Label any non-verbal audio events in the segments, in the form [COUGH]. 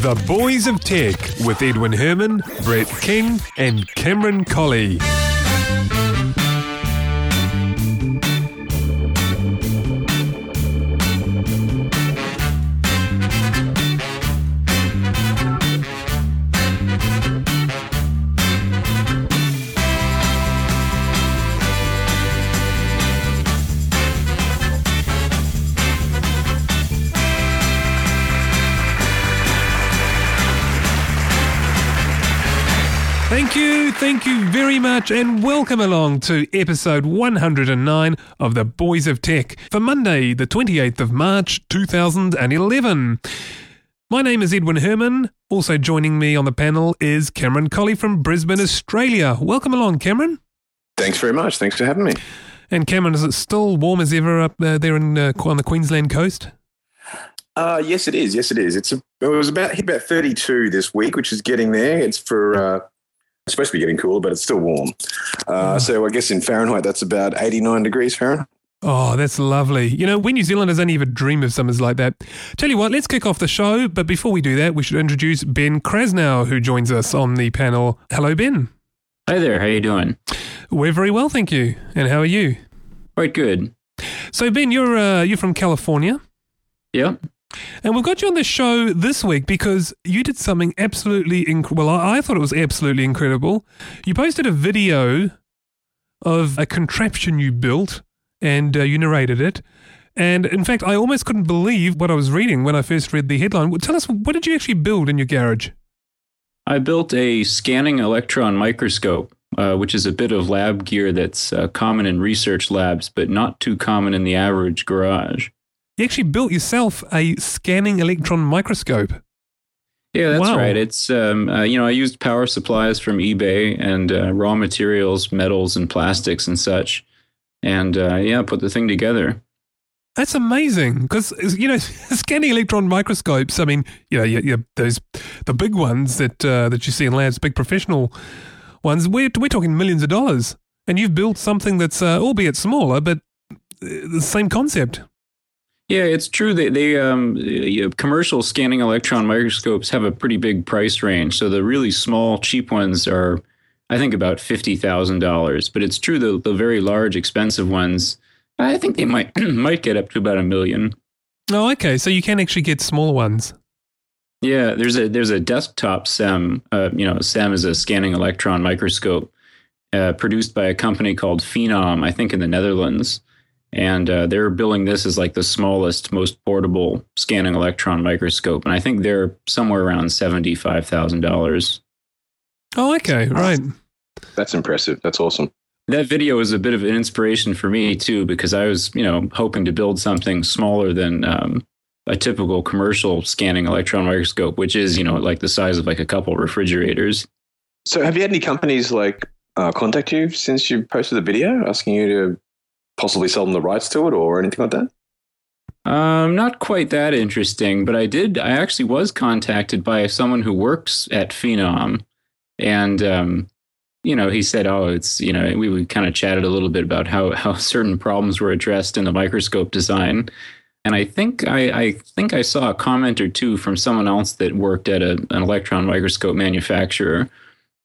The Boys of Tech with Edwin Herman, Brett King, and Cameron Colley. Thank you, thank you very much, and welcome along to episode 109 of the Boys of Tech for Monday, the 28th of March 2011. My name is Edwin Herman. Also joining me on the panel is Cameron Colley from Brisbane, Australia. Welcome along, Cameron. Thanks very much. Thanks for having me. And Cameron, is it still warm as ever up uh, there in, uh, on the Queensland coast? Uh, yes, it is. Yes, it is. It's a, it was about hit about thirty two this week, which is getting there. It's for uh, it's supposed to be getting cooler, but it's still warm. Uh, Oh. So I guess in Fahrenheit, that's about eighty nine degrees Fahrenheit. Oh, that's lovely. You know, we New Zealanders don't even dream of summers like that. Tell you what, let's kick off the show. But before we do that, we should introduce Ben Krasnow, who joins us on the panel. Hello, Ben. Hi there. How you doing? We're very well, thank you. And how are you? Quite good. So, Ben, you're uh, you're from California, Yep. And we've got you on the show this week because you did something absolutely inc- well. I, I thought it was absolutely incredible. You posted a video of a contraption you built, and uh, you narrated it. And in fact, I almost couldn't believe what I was reading when I first read the headline. Tell us, what did you actually build in your garage? I built a scanning electron microscope, uh, which is a bit of lab gear that's uh, common in research labs, but not too common in the average garage. You actually built yourself a scanning electron microscope. Yeah, that's Wow. right. It's um, uh, you know I used power supplies from eBay and uh, raw materials, metals and plastics and such, and uh, yeah, put the thing together. That's amazing because you know [LAUGHS] scanning electron microscopes. I mean, you know, you, you, those the big ones that uh, that you see in labs, big professional ones. We're we're talking millions of dollars, and you've built something that's uh, albeit smaller, but uh, the same concept. Yeah, it's true that they um, commercial scanning electron microscopes have a pretty big price range. So the really small, cheap ones are, I think, about fifty thousand dollars. But it's true the the very large, expensive ones, I think they might [CLEARS THROAT] might get up to about a million. Oh, okay. So you can actually get smaller ones. Yeah, there's a there's a desktop SEM. Uh, you know, SEM is a scanning electron microscope uh, produced by a company called Phenom, I think, in the Netherlands. And uh, they're billing this as like the smallest, most portable scanning electron microscope, and I think they're somewhere around seventy five thousand dollars. Oh, okay. Right. That's impressive. That's awesome. That video was a bit of an inspiration for me too, because I was, you know, hoping to build something smaller than um, a typical commercial scanning electron microscope, which is, you know, like the size of like a couple refrigerators. So have you had any companies like uh, contact you since you posted the video asking you to possibly sell them the rights to it or anything like that? Um, not quite that interesting, but I did. I actually was contacted by someone who works at Phenom, and um, you know, he said, "Oh, it's you know," we, we kind of chatted a little bit about how [LAUGHS] how certain problems were addressed in the microscope design, and I think I, I think I saw a comment or two from someone else that worked at a, an electron microscope manufacturer,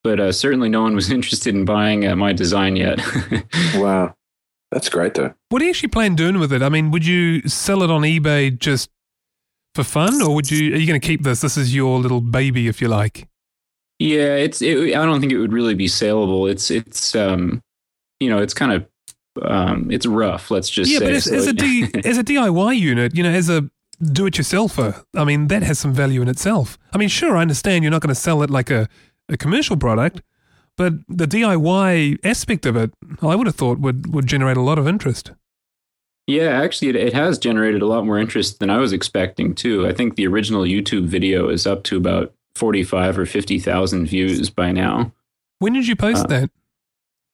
but uh, certainly no one was [LAUGHS] interested in buying uh, my design yet. [LAUGHS] Wow. That's great though. What do you actually plan doing with it? I mean, would you sell it on eBay just for fun, or would you? Are you going to keep this? This is your little baby, if you like. Yeah, it's. It, I don't think it would really be saleable. It's. It's. Um, you know, it's kind of. Um, it's rough. Let's just yeah, say. but as, So as a [LAUGHS] as a DIY unit, you know, as a do-it-yourselfer, I mean, that has some value in itself. I mean, sure, I understand you're not going to sell it like a, a commercial product, but the DIY aspect of it, I would have thought would would generate a lot of interest. yeah, actually, it, it has generated a lot more interest than I was expecting too. I think the original YouTube video is up to about forty-five or fifty thousand views by now. When did you post Uh, that?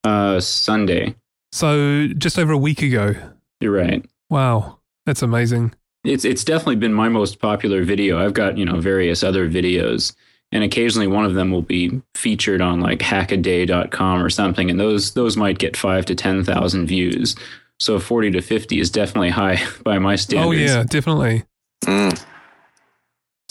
Uh, Sunday. So just over a week ago. You're right. Wow, that's amazing. It's it's definitely been my most popular video. I've got you know various other videos, and occasionally one of them will be featured on like hackaday.com or something, and those those might get five to ten thousand views. So forty to fifty is definitely high [LAUGHS] by my standards. Oh yeah, definitely. Mm.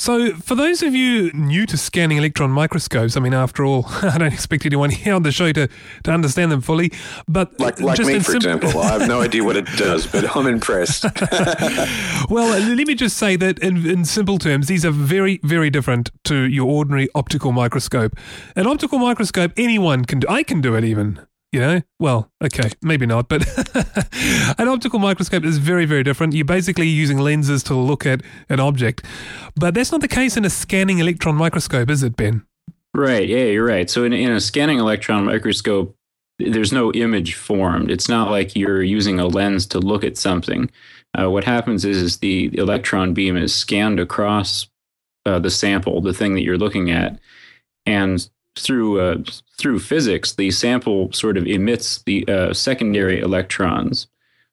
So, for those of you new to scanning electron microscopes, I mean, after all, [LAUGHS] I don't expect anyone here on the show to, to understand them fully. But like, like me, for sim- example, I have no [LAUGHS] idea what it does, but I'm impressed. [LAUGHS] well, let me just say that in, in simple terms, these are very, very different to your ordinary optical microscope. An optical microscope, anyone can do. I can do it even. You know, well, okay, maybe not, but [LAUGHS] an optical microscope is very, very different. You're basically using lenses to look at an object, but that's not the case in a scanning electron microscope, is it, Ben? Right. Yeah, you're right. So in, in a scanning electron microscope, there's no image formed. It's not like you're using a lens to look at something. Uh, what happens is, is the electron beam is scanned across uh, the sample, the thing that you're looking at, and through uh, through physics, the sample sort of emits the uh, secondary electrons.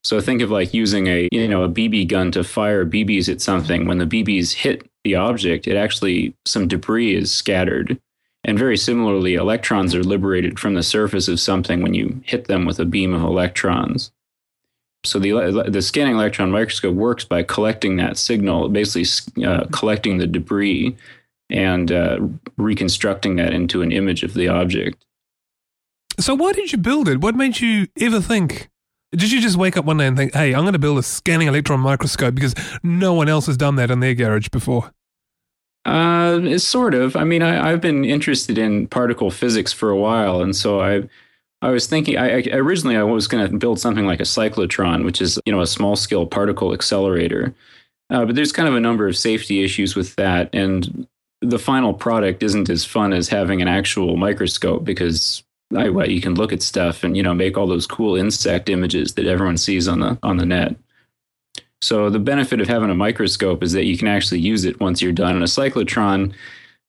So think of like using a you know a BB gun to fire BBs at something. When the BBs hit the object, it actually some debris is scattered. And very similarly, electrons are liberated from the surface of something when you hit them with a beam of electrons. So the the scanning electron microscope works by collecting that signal, basically uh, collecting the debris and uh, reconstructing that into an image of the object. So, why did you build it? What made you ever think? Did you just wake up one day and think, hey, I'm going to build a scanning electron microscope because no one else has done that in their garage before? Uh, sort of. I mean, I, have been interested in particle physics for a while, and so I, I was thinking. I, I originally I was going to build something like a cyclotron, which is you know a small scale particle accelerator. Uh, but there's kind of a number of safety issues with that, and the final product isn't as fun as having an actual microscope because I, well, you can look at stuff and you know make all those cool insect images that everyone sees on the on the net. So the benefit of having a microscope is that you can actually use it once you're done. In a cyclotron,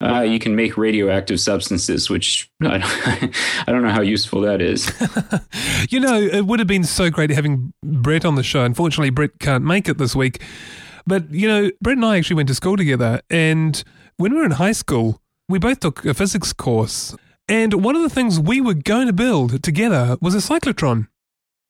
uh, you can make radioactive substances, which [LAUGHS] I don't, I don't know how useful that is. [LAUGHS] you know, it would have been so great having Brett on the show. Unfortunately, Brett can't make it this week. But, you know, Brett and I actually went to school together. And when we were in high school, we both took a physics course. And one of the things we were going to build together was a cyclotron.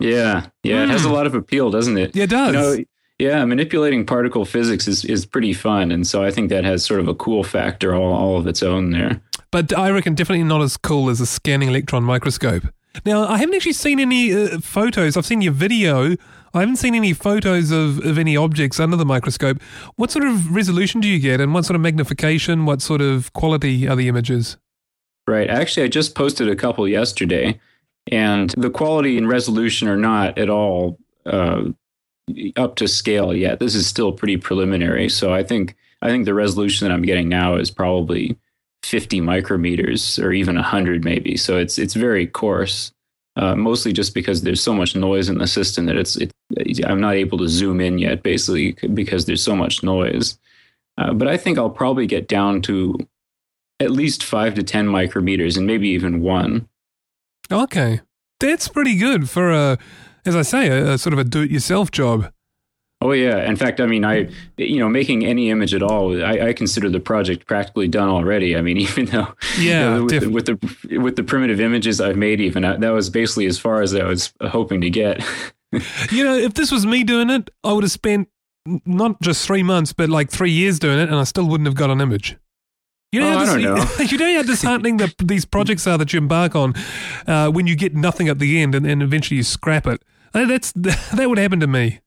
Yeah. Yeah. Mm. It has a hmm. lot of appeal, doesn't it? Yeah, it does. You know, yeah, manipulating particle physics is, is pretty fun. And so I think that has sort of a cool factor all, all of its own there. But I reckon definitely not as cool as a scanning electron microscope. Now, I haven't actually seen any uh, photos. I've seen your video I haven't seen any photos of, of any objects under the microscope. What sort of resolution do you get, and what sort of magnification, what sort of quality are the images? Right. Actually, I just posted a couple yesterday, and the quality and resolution are not at all uh, up to scale yet. This is still pretty preliminary. So I think I think the resolution that I'm getting now is probably 50 micrometers or even 100 maybe. So it's it's very coarse uh, mostly just because there's so much noise in the system that it's it, I'm not able to zoom in yet, basically because there's so much noise. Uh, but I think I'll probably get down to at least five to ten micrometers, and maybe even one. Okay, that's pretty good for a, as I say, a, a sort of a do-it-yourself job. Oh yeah. In fact, I mean, I you know, making any image at all, I, I consider the project practically done already. I mean, [LAUGHS] even though yeah, you know, with, the, with, the with the primitive images I've made, even I, that was basically as far as I was hoping to get. [LAUGHS] you know, if this was me doing it, I would have spent not just three months, but like three years doing it, and I still wouldn't have got an image. You know, oh, I don't know. [LAUGHS] you know how disheartening the, these projects are that you embark on uh, when you get nothing at the end, and, and eventually you scrap it. That's that would happen to me.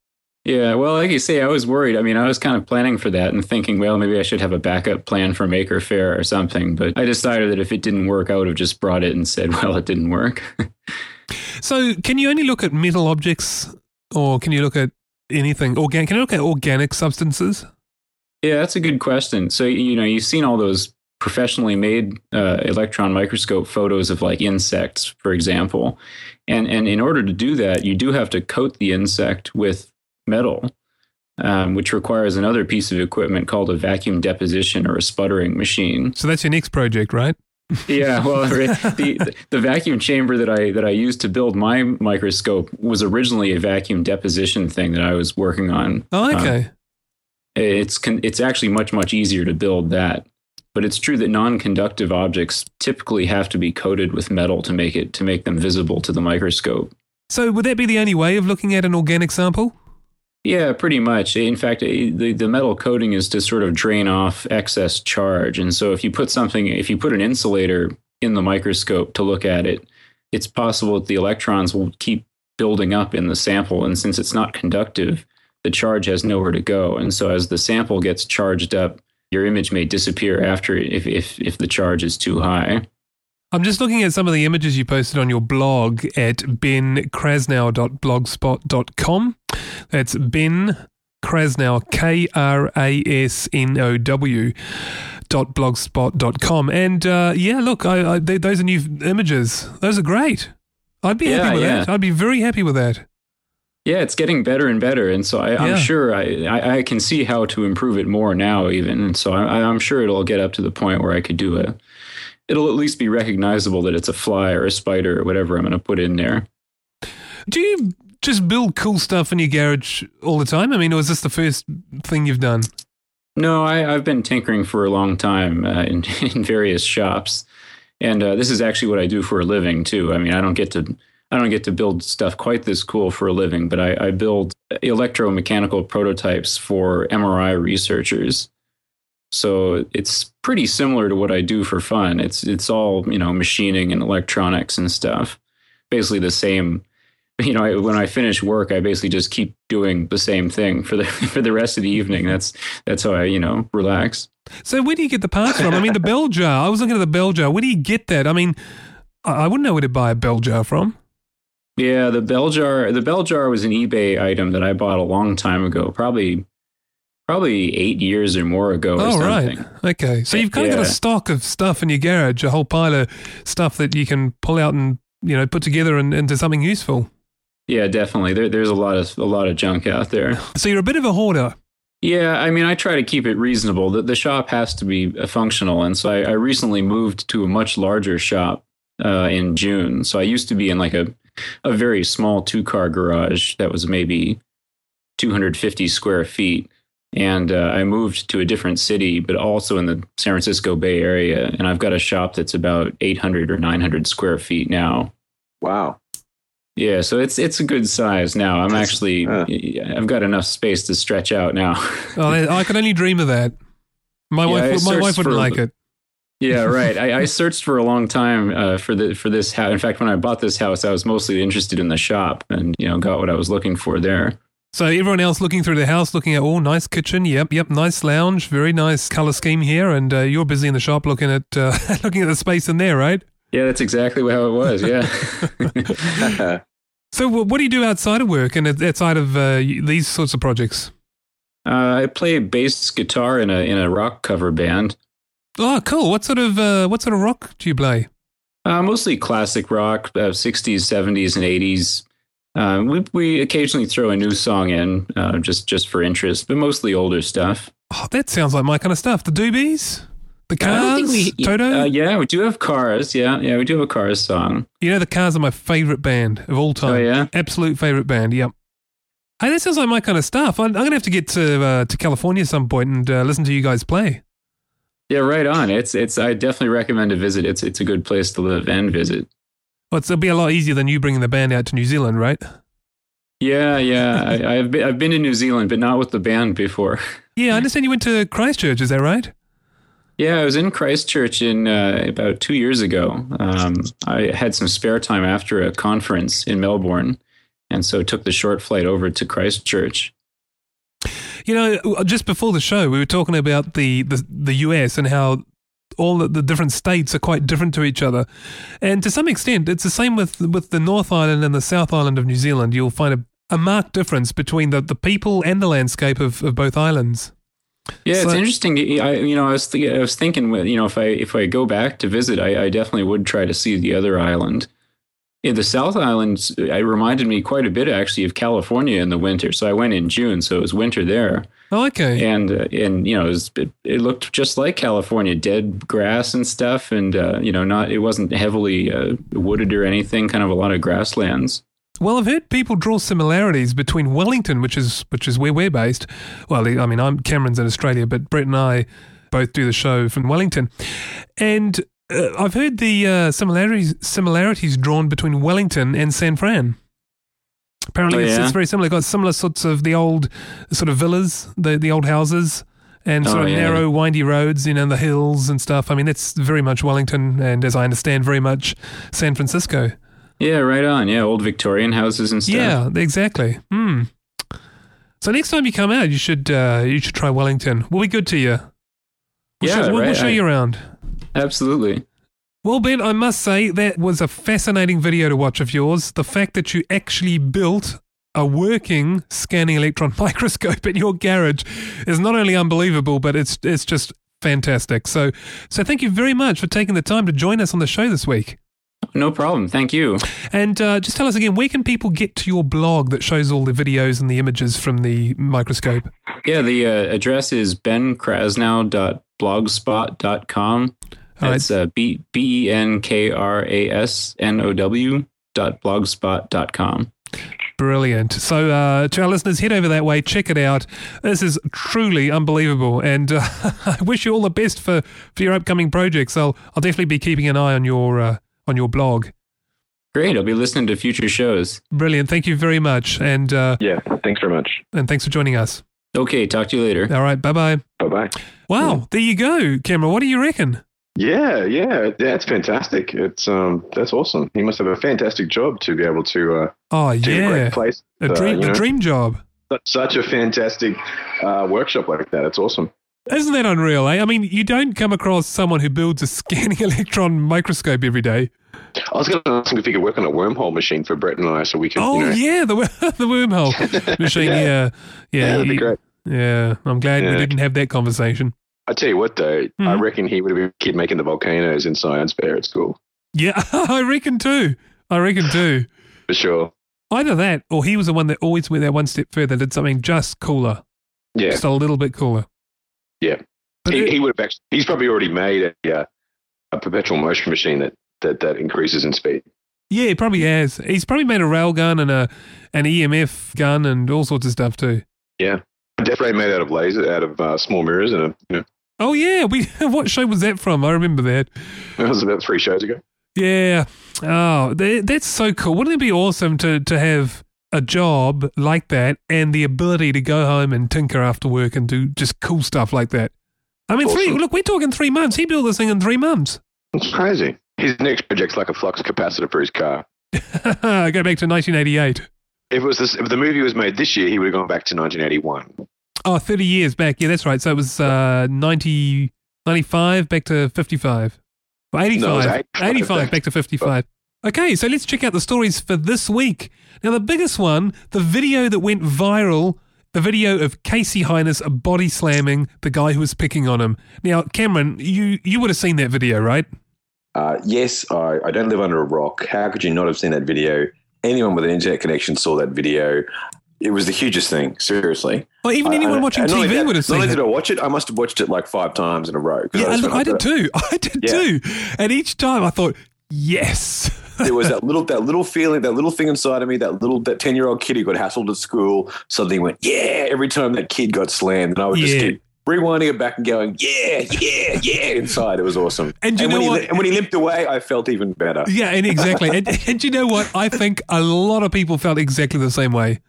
Yeah, well, like you say, I was worried. I mean, I was kind of planning for that and thinking, well, maybe I should have a backup plan for Maker Faire or something. But I decided that if it didn't work, I would have just brought it and said, [LAUGHS] well, it didn't work. so, can you only look at metal objects, or can you look at anything? Organ- can you look at organic substances? Yeah, that's a good question. So, you know, you've seen all those professionally made uh, electron microscope photos of like insects, for example. And, and in order to do that, you do have to coat the insect with metal, um, which requires another piece of equipment called a vacuum deposition or a sputtering machine. So that's your next project, right? yeah, [LAUGHS] well, the the vacuum chamber that I that I used to build my microscope was originally a vacuum deposition thing that I was working on. Oh, okay. Um, it's it's actually much much easier to build that, but it's true that non-conductive objects typically have to be coated with metal to make it to make them visible to the microscope. So, would that be the only way of looking at an organic sample? Yeah, pretty much. In fact, eh, the, the metal coating is to sort of drain off excess charge. And so if you put something, if you put an insulator in the microscope to look at it, it's possible that the electrons will keep building up in the sample. And since it's not conductive, the charge has nowhere to go. And so as the sample gets charged up, your image may disappear after if, if, if the charge is too high. I'm just looking at some of the images you posted on your blog at benkrasnow.blogspot.com. That's Ben Krasnow, K R A S N O W. Dot blogspot.com and uh, yeah look I, I, they, those are new images those are great i'd be Yeah, happy with yeah. that i'd be very happy with that Yeah, it's getting better and better, and so I, Yeah. I'm sure I, I, I can see how to improve it more now, even. And so I, I'm sure it'll get up to the point where I could do a. It'll at least be recognizable that it's a fly or a spider or whatever I'm going to put in there. do you just build cool stuff in your garage all the time i mean or is this the first thing you've done No, I, I've been tinkering for a long time uh, in, [LAUGHS] in various shops, and uh, this is actually what I do for a living too. I mean, I don't get to I don't get to build stuff quite this cool for a living, but I, I build electromechanical prototypes for MRI researchers. So it's pretty similar to what I do for fun. It's it's all you know machining and electronics and stuff. Basically the same. [LAUGHS] You know, I, when I finish work, I basically just keep doing the same thing for the [LAUGHS] for the rest of the evening. That's that's how I you know relax. So where do you get the parts from? I mean, the bell jar. I was looking at the bell jar. Where do you get that? I mean, I I wouldn't know where to buy a bell jar from. Yeah, the bell jar. The bell jar was an eBay item that I bought a long time ago, probably probably eight years or more ago. Or Oh, something. right. Okay. So you've kind of got a stock of stuff in your garage, a whole pile of stuff that you can pull out and you know put together and, into something useful. Yeah, definitely. There, there's a lot of a lot of junk out there. So you're a bit of a hoarder. Yeah, I mean, I try to keep it reasonable. The, the shop has to be uh, functional, and so I, I recently moved to a much larger shop uh, in June. So I used to be in like a a very small two car garage that was maybe 250 square feet, and uh, I moved to a different city, but also in the San Francisco Bay Area, and I've got a shop that's about 800 or 900 square feet now. Wow. Yeah, so it's it's a good size now. I'm That's- actually uh. I've got enough space to stretch out now. Oh, I I could only dream of that. My Yeah, I wife, my wife wouldn't for- like it. Yeah, [LAUGHS] right. I, I searched for a long time uh, for the for this house. In fact, when I bought this house, I was mostly interested in the shop, and you know, got what I was looking for there. So everyone else looking through the house, looking at oh, nice kitchen. Yep, yep, nice lounge. Very nice color scheme here, and uh, you're busy in the shop looking at uh, [LAUGHS] looking at the space in there, right? Yeah, that's exactly how it was. Yeah. [LAUGHS] [LAUGHS] So what do you do outside of work and outside of uh, these sorts of projects? uh, I play bass guitar in a in a rock cover band. Oh, cool. What sort of uh, what sort of rock do you play? Uh, mostly classic rock, uh, 60s, 70s, and 80s. Uh, we we occasionally throw a new song in, uh, just just for interest, but mostly older stuff. Oh, that sounds like my kind of stuff. The Doobies, the Cars, we- Toto. Uh, yeah, we do have Cars. Yeah, yeah, we do have a Cars song. you know, the Cars are my favorite band of all time. Oh yeah. Absolute favorite band. Yep. Hey, that sounds like my kind of stuff. I'm, I'm gonna have to get to uh, to California at some point and uh, listen to you guys play. Yeah, right on. It's it's. I definitely recommend a visit. It's it's a good place to live and visit. Well, it'll be a lot easier than you bringing the band out to New Zealand, right? Yeah, yeah. I, [LAUGHS] I've been I've been to New Zealand, but not with the band before. Yeah, I understand you went to Christchurch. Is that right? Yeah, I was in Christchurch in uh, about two years ago. Um, I had some spare time after a conference in Melbourne, and so took the short flight over to Christchurch. You know, just before the show, we were talking about the the, the US and how all the, the different states are quite different to each other, and to some extent, it's the same with with the North Island and the South Island of New Zealand. You'll find a, a marked difference between the, the people and the landscape of, of both islands. Yeah, it's interesting. I you know I was th- I was thinking you know if I if I go back to visit, I, I definitely would try to see the other island. In the South Island, it reminded me quite a bit actually of California in the winter. So I went in June, so it was winter there. Oh, okay. and uh, and you know it, was, it, it looked just like California, dead grass and stuff, and uh, you know not it wasn't heavily uh, wooded or anything, kind of a lot of grasslands. Well, I've heard people draw similarities between Wellington, which is which is where we're based. Well, I mean, I'm Cameron's in Australia, but Brett and I both do the show from Wellington, and uh, I've heard the uh, similarities similarities drawn between Wellington and San Fran. Apparently, Oh, it's, yeah? it's very similar. Got similar sorts of the old sort of villas, the the old houses, and sort Oh, of yeah. narrow, windy roads, you know, the hills and stuff. I mean, that's very much Wellington, and as I understand, very much San Francisco. Yeah, right on. Yeah, old Victorian houses and stuff. Yeah, exactly. Hmm. So next time you come out, you should uh, you should try Wellington. We'll be good to you. We'll Yeah, show, we'll, we'll show I- you around. Absolutely. Well, Ben, I must say that was a fascinating video to watch of yours. The fact that you actually built a working scanning electron [LAUGHS] microscope in your garage is not only unbelievable, but it's it's just fantastic. So, so thank you very much for taking the time to join us on the show this week. No problem. Thank you. And uh, just tell us again, where can people get to your blog that shows all the videos and the images from the microscope? Yeah, the uh, address is benkrasnow.blogspot.com. All right. That's uh, B B E N K R A S N O W dot blogspot.com. Brilliant. So, uh, to our listeners, head over that way, check it out. This is truly unbelievable, and uh, [LAUGHS] I wish you all the best for, for your upcoming projects. I'll I'll definitely be keeping an eye on your uh, on your blog. Great. I'll be listening to future shows. Brilliant. Thank you very much, and uh, Yeah, thanks very much. and thanks for joining us. Okay, talk to you later. All right. Bye bye. Bye bye. Wow. There you go, Cameron. What do you reckon? Yeah, yeah, that's fantastic. It's um, that's awesome. He must have a fantastic job to be able to uh, Oh a yeah, great place. a uh, dream you a dream job. such- a fantastic uh, workshop like that. It's awesome. Isn't that unreal? Eh? I mean, you don't come across someone who builds a scanning [LAUGHS] electron microscope every day. I was going to ask if he could work on a wormhole machine for Brett and I, so we could. Oh you know, yeah, the [LAUGHS] the wormhole [LAUGHS] machine. Yeah. Yeah, yeah, yeah, you- great. yeah. I'm glad we didn't have that conversation. I tell you what, though, I Mhm. reckon he would have been a kid making the volcanoes in science fair at school Yeah, [LAUGHS] I reckon too. I reckon [SIGHS] too. for sure. Either that, or he was the one that always went that one step further, did something just cooler, Yeah, just a little bit cooler. Yeah. He, it- he would have actually. He's probably already made a, uh, a perpetual motion machine that, that that increases in speed. yeah, he probably has. He's probably made a rail gun and a an EMF gun and all sorts of stuff too. Yeah, definitely made out of laser, out of uh, small mirrors, and a, you know, Oh yeah, we [LAUGHS] what show was that from? I remember that. that was about three shows ago. Yeah. Oh, that, that's so cool. Wouldn't it be awesome to to have a job like that and the ability to go home and tinker after work and do just cool stuff like that? I mean, three. Look, we're talking three months. He built this thing in three months. It's crazy. His next project's like a flux capacitor for his car. [LAUGHS] go back to 1988. If it was this, if the movie was made this year, he would have gone back to 1981. Oh, 30 years back. Yeah, that's right. So it was uh, 90, 95 back to 55. Or 85. No, 85, 85 back to 55. Okay, so let's check out the stories for this week. Now, the biggest one, the video that went viral, the video of Casey Heynes body slamming the guy who was picking on him. Now, Cameron, you, you would have seen that video, right? Uh, yes, I, I don't live under a rock. How could you not have seen that video? Anyone with an internet connection saw that video. It was the hugest thing, seriously. Or even anyone Uh, watching and TV that- would have seen Not only it. did I watch it, I must have watched it like five times in a row. Yeah, look, I did too. [LAUGHS] I did Yeah. too. And each time I thought, yes. [LAUGHS] There was that little, that little feeling, that little thing inside of me, that little, that ten year old kid who got hassled at school. Suddenly went, yeah. Every time that kid got slammed, and I would just keep rewinding it back and going, yeah, yeah, yeah. Inside, it was awesome. And you when know he, and when he limped away, I felt even better. Yeah, and exactly. and, [LAUGHS] and you know what? I think a lot of people felt exactly the same way.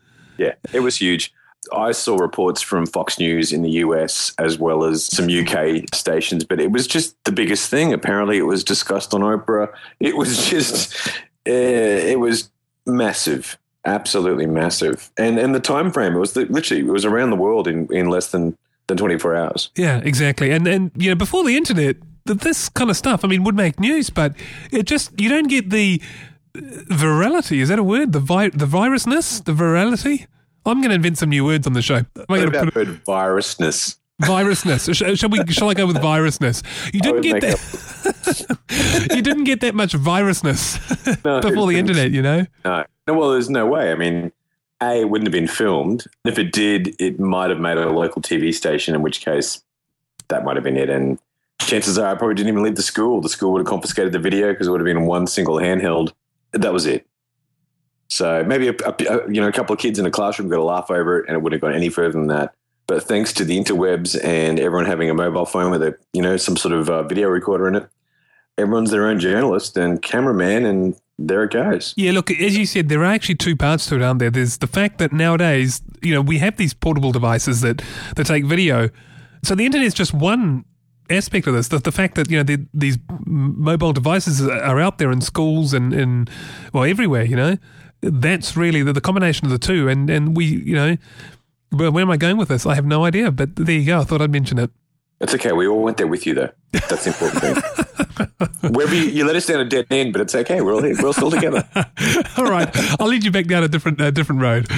Yeah, it was huge. I saw reports from Fox News in the US as well as some UK stations, but it was just the biggest thing. Apparently, it was discussed on Oprah. It was [LAUGHS] just, uh, it was massive, absolutely massive. And and the time frame, it was the, literally it was around the world in in less than than twenty four hours. Yeah, exactly. And and you know, before the internet, this kind of stuff, I mean, would make news, but it just you don't get the virality. Is that a word? The vi- the virusness, the virality. I'm going to invent some new words on the show. Am What going to about put word virusness? virusness? Shall we? Shall I go with virusness? You didn't get that. [LAUGHS] you didn't get that much virusness [LAUGHS] No, [LAUGHS] before the internet. You know. No, no. Well, there's no way. I mean, a it wouldn't have been filmed. If it did, it might have made a local TV station. In which case, that might have been it. And chances are, I probably didn't even leave the school. The school would have confiscated the video because it would have been one single handheld. That was it. So maybe a, a- you know a couple of kids in a classroom got a laugh over it, and it wouldn't have gone any further than that. But thanks to the interwebs and everyone having a mobile phone with a you know some sort of uh, video recorder in it, everyone's their own journalist and cameraman, and there it goes. Yeah, look, as you said, there are actually two parts to it, aren't there? There's the fact that nowadays, you know, we have these portable devices that, that take video. So the internet's just one aspect of this. The, the fact that, you know, the, these mobile devices are out there in schools and, in well, everywhere, you know, that's really the, the combination of the two. And, and we, you know, where, where am I going with this? I have no idea, but there you go. I thought I'd mention it. It's okay. We all went there with you, though. That's the important thing. [LAUGHS] Wherever you, you let us down a dead end, but it's okay. We're all here. We're all still together. [LAUGHS] all right, I'll lead you back down a different uh, different road.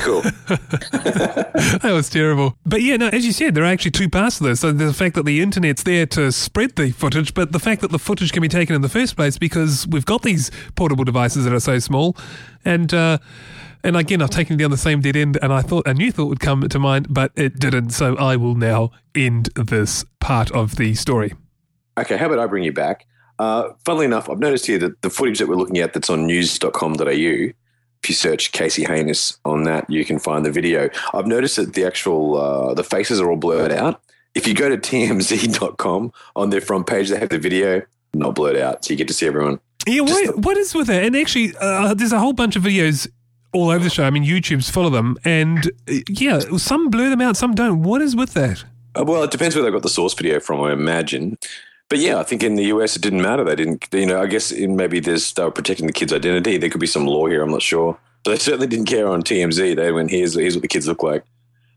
Cool. [LAUGHS] that was terrible. But yeah, no, as you said, there are actually two parts to this. So the fact that the internet's there to spread the footage, but the fact that the footage can be taken in the first place because we've got these portable devices that are so small, and. Uh, and again, I've taken down the same dead end, and I thought a new thought would come to mind, but it didn't. So I will now end this part of the story. Okay, how about I bring you back? Uh, funnily enough, I've noticed here that the footage that we're looking at that's on news.com.au, if you search Casey Heynes on that, you can find the video. I've noticed that the actual uh, the faces are all blurred out. If you go to tmz.com on their front page, they have the video not blurred out, so you get to see everyone. Yeah, what, what is with it? And actually, uh, there's a whole bunch of videos all over the show. I mean, YouTube's full of them, and yeah, some blur them out, some don't. What is with that? Uh, well, it depends where they got the source video from. I imagine. But yeah, I think in the US it didn't matter. They didn't, you know. I guess in maybe there's they were protecting the kid's identity. There could be some law here. I'm not sure. But they certainly didn't care on TMZ. They went, here's here's what the kids look like.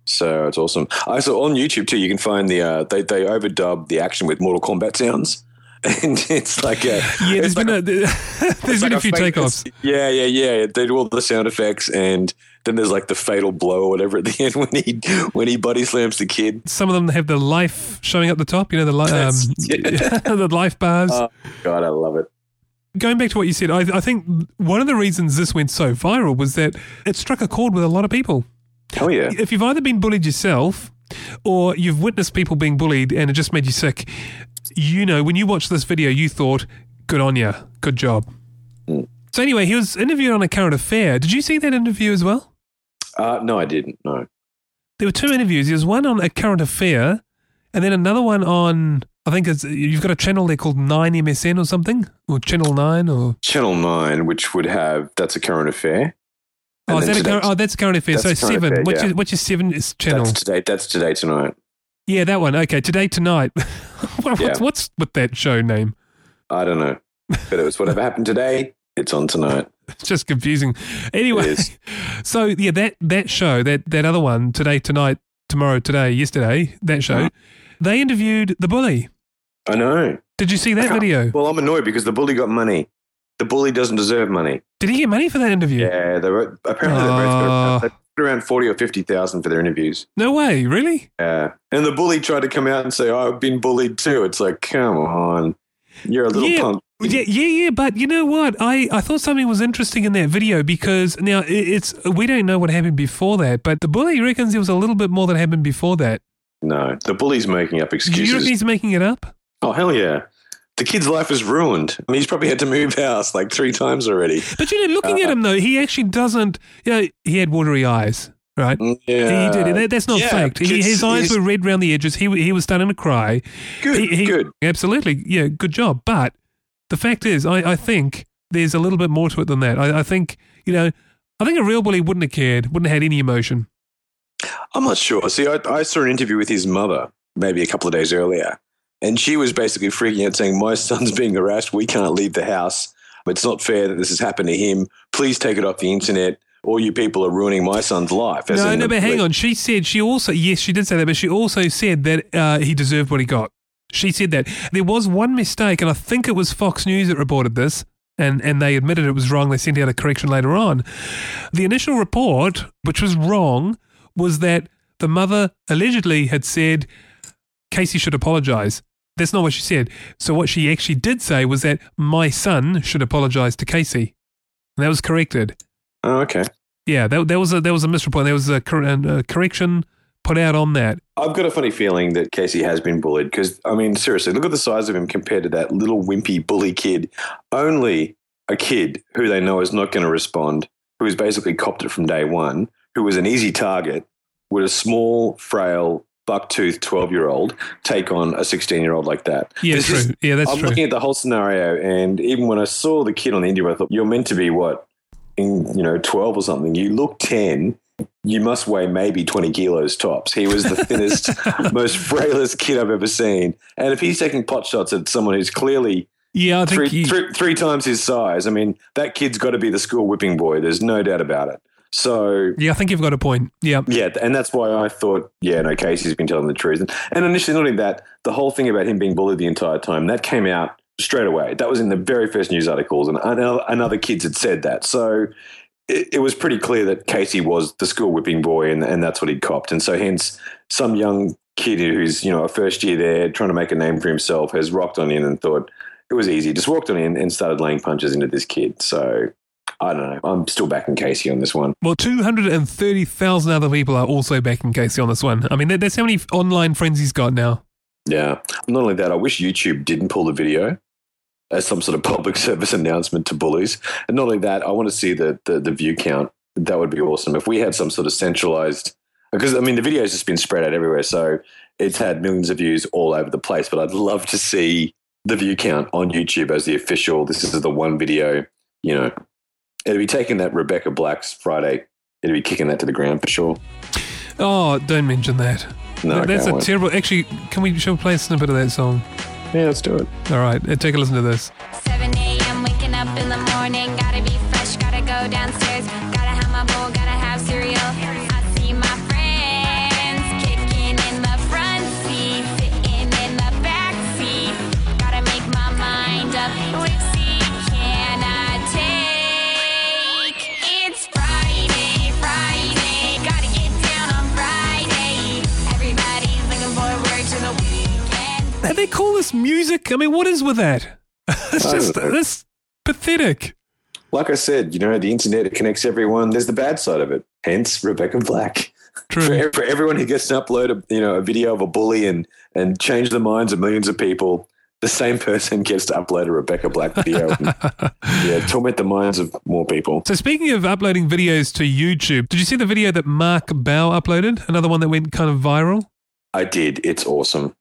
So it's awesome. I saw on YouTube too. You can find the uh, they they overdub the action with Mortal Kombat sounds. [LAUGHS] and it's like a, yeah. There's [LAUGHS] been like a, there's been like a few takeoffs. Yeah, yeah, yeah. They do all the sound effects, and then there's like the fatal blow or whatever at the [LAUGHS] end when he when he body slams the kid. Some of them have the life showing up the top. You know the li- um, yeah. the life bars. Oh, God, I love it. Going back to what you said, I, I think one of the reasons this went so viral was that it struck a chord with a lot of people. Oh yeah. If you've either been bullied yourself or you've witnessed people being bullied and it just made you sick, you know, when you watched this video, you thought, good on you, good job. So, anyway, he was interviewed on a current affair. Did you see that interview as well? Uh, no, I didn't. No. There were two interviews. There was one on a current affair, and then another one on. I think it's you've got a channel there called Nine MSN or something, or Channel Nine, or Channel Nine, which would have that's a current affair. Oh, is that a current, oh, that's current affair. So seven. Affair, what's, yeah. your, what's your seven channel? That's today. That's today tonight. Yeah, that one. Okay, today tonight. [LAUGHS] what's, Yeah. what's with that show name? I don't know, but it was whatever happened today. It's on tonight. It's [LAUGHS] just confusing. Anyway, [LAUGHS] so yeah, that that show, that that other one, today, tonight, tomorrow, today, yesterday, that show, Uh-huh. they interviewed the bully. I know. Did you see that video? Well, I'm annoyed because the bully got money. The bully doesn't deserve money. Did he get money for that interview? Yeah, they were apparently they both Oh. got around forty or fifty thousand for their interviews. No way, really? Yeah, and the bully tried to come out and say, "Oh, I've been bullied too." It's like, come on, you're a little Yeah. punk. Yeah, yeah, yeah. But you know what? I, I thought something was interesting in that video because now it's we don't know what happened before that, but the bully reckons there was a little bit more that happened before that. No, the bully's making up Do you reckon excuses. he's making it up? Oh hell yeah! The kid's life is ruined. I mean, he's probably had to move house like three times already. But you know, looking at Uh, him though, he actually doesn't. You know, he had watery eyes, right? Yeah, he did. That, that's not yeah, fact. He, his eyes were red around the edges. He he was starting to cry. Good, He- he- good. Absolutely, yeah, good job. But the fact is, I, I think there's a little bit more to it than that. I, I think you know, I think a real bully wouldn't have cared, wouldn't have had any emotion. I'm not sure. See, I, I saw an interview with his mother maybe a couple of days earlier, and she was basically freaking out, saying, "My son's [LAUGHS] being harassed. We can't leave the house. It's not fair that this has happened to him. Please take it off the internet. All you people are ruining my son's life." No, no, but hang on. She said she also yes, she did say that, but she also said that uh, he deserved what he got. She said that there was one mistake, and I think it was Fox News that reported this, and and they admitted it was wrong. They sent out a correction later on. The initial report, which was wrong, was that the mother allegedly had said Casey should apologize. That's not what she said. So what she actually did say was that my son should apologize to Casey. And that was corrected. Oh, okay. Yeah, that, that was a that was a misreport. There was a, cor- a correction put out on that. I've got a funny feeling that Casey has been bullied because, I mean, seriously, look at the size of him compared to that little wimpy bully kid. Only a kid who they know is not going to respond, who has basically copped it from day one, who was an easy target, with a small, frail bucktooth 12 year old take on a 16 year old like that. Yeah, This true. is- yeah, that's I'm true. looking at the whole scenario, and even when I saw the kid on the interview, I thought, you're meant to be what? In, you know, 12 or something. You look 10. You must weigh maybe 20 kilos tops. He was the thinnest, [LAUGHS] most frailest kid I've ever seen. And if he's taking pot shots at someone who's clearly yeah, I think three, he- three, three times his size, I mean, that kid's got to be the school whipping boy. There's no doubt about it. So, yeah, I think you've got a point. Yeah, yeah, and that's why I thought, yeah, no, Casey's been telling the truth. And, and initially, not only that, the whole thing about him being bullied the entire time, that came out straight away. That was in the very first news articles, and another, kids had said that. So it, it was pretty clear that Casey was the school whipping boy, and, and that's what he'd copped. And so, hence, some young kid who's, you know, a first year there trying to make a name for himself has rocked on in and thought it was easy. Just walked on in and started laying punches into this kid. So I don't know. I'm still backing Casey on this one. Well, 230,000 other people are also backing Casey on this one. I mean, that- that's how many online friends he's got now. Yeah. Not only that, I wish YouTube didn't pull the video as some sort of [LAUGHS] public service announcement to bullies. And not only that, I want to see the, the, the view count. That would be awesome. If we had some sort of centralized, because I mean, the video's just been spread out everywhere. So it's had millions of views all over the place. But I'd love to see the view count on YouTube as the official. This is the one video, you know, it'd be taking that Rebecca Black's Friday. It'd be kicking that to the ground for sure. Oh, don't mention that. No, That- I that's can't a wait. terrible. Actually, can we shall we play a snippet of that song? Yeah, let's do it. All right, uh, take a listen to this. 7 a.m. waking up in the morning. Gotta be fresh, gotta go downstairs. And they call this music. I mean, what is with that? [LAUGHS] it's oh, just don't that's pathetic. Like I said, you know, the internet it connects everyone. There's the bad side of it. Hence, Rebecca Black. True. for everyone who gets to upload a you know a video of a bully and and change the minds of millions of people, the same person [LAUGHS] gets to upload a Rebecca Black video and [LAUGHS] yeah, torment the minds of more people. So speaking of uploading videos to YouTube, did you see the video that Mark Bao uploaded? Another one that went kind of viral. I did. It's awesome.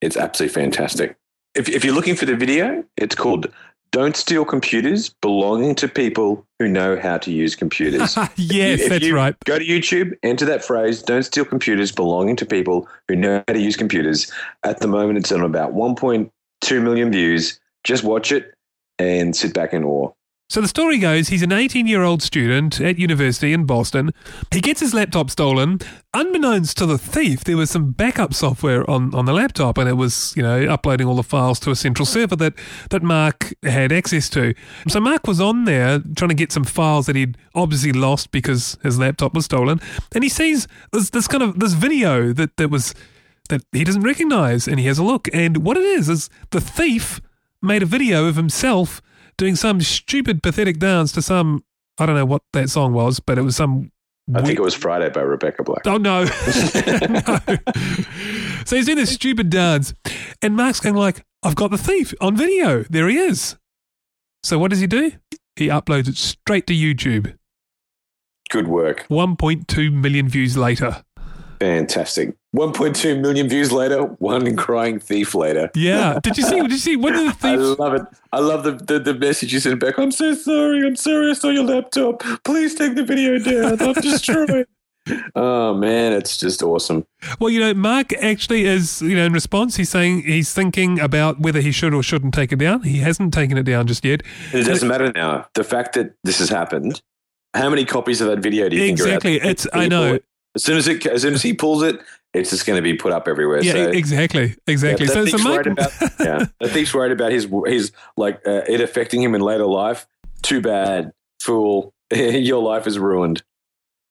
It's absolutely fantastic. If, if you're looking for the video, it's called "Don't Steal Computers Belonging to People Who Know How to Use Computers." [LAUGHS] yes, If that's you right. Go to YouTube, enter that phrase, don't steal computers belonging to people who know how to use computers. At the moment, it's on about 1.2 million views. Just watch it and sit back in awe. So the story goes he's an 18 year old student at university in Boston. He gets his laptop stolen. Unbeknownst to the thief, there was some backup software on, on the laptop and it was, you know, uploading all the files to a central server that, that Mark had access to. So Mark was on there trying to get some files that he'd obviously lost because his laptop was stolen. And he sees this, this kind of this video that, that was that he doesn't recognize and he has a look. And what it is is the thief made a video of himself doing some stupid, pathetic dance to some. I don't know what that song was, but it was some. I think it was Friday by Rebecca Black. Oh no! No. [LAUGHS] [LAUGHS] So he's doing this stupid dance, and Mark's going like, "I've got the thief on video. There he is." So what does he do? He uploads it straight to YouTube. Good work. 1.2 million views later. Fantastic. 1.2 million views later, one crying thief later. Yeah. Did you see? Did you see? What did the [LAUGHS] I love it. I love the, the, the message you sent back. I'm so sorry. I'm sorry I saw your laptop. Please take the video down. I'm destroyed. [LAUGHS] oh, man. It's just awesome. Well, you know, Mark actually is, you know, in response, he's saying he's thinking about whether he should or shouldn't take it down. He hasn't taken it down just yet. It doesn't matter now. The fact that this has happened, how many copies of that video do you think are out Exactly. It's. I know. As soon as it, as soon as he pulls it, it's just going to be put up everywhere. Yeah. so, exactly. Exactly. Yeah, so, that so worried about, [LAUGHS] yeah, worried about his his like uh, it affecting him in later life. Too bad, fool. [LAUGHS] Your life is ruined.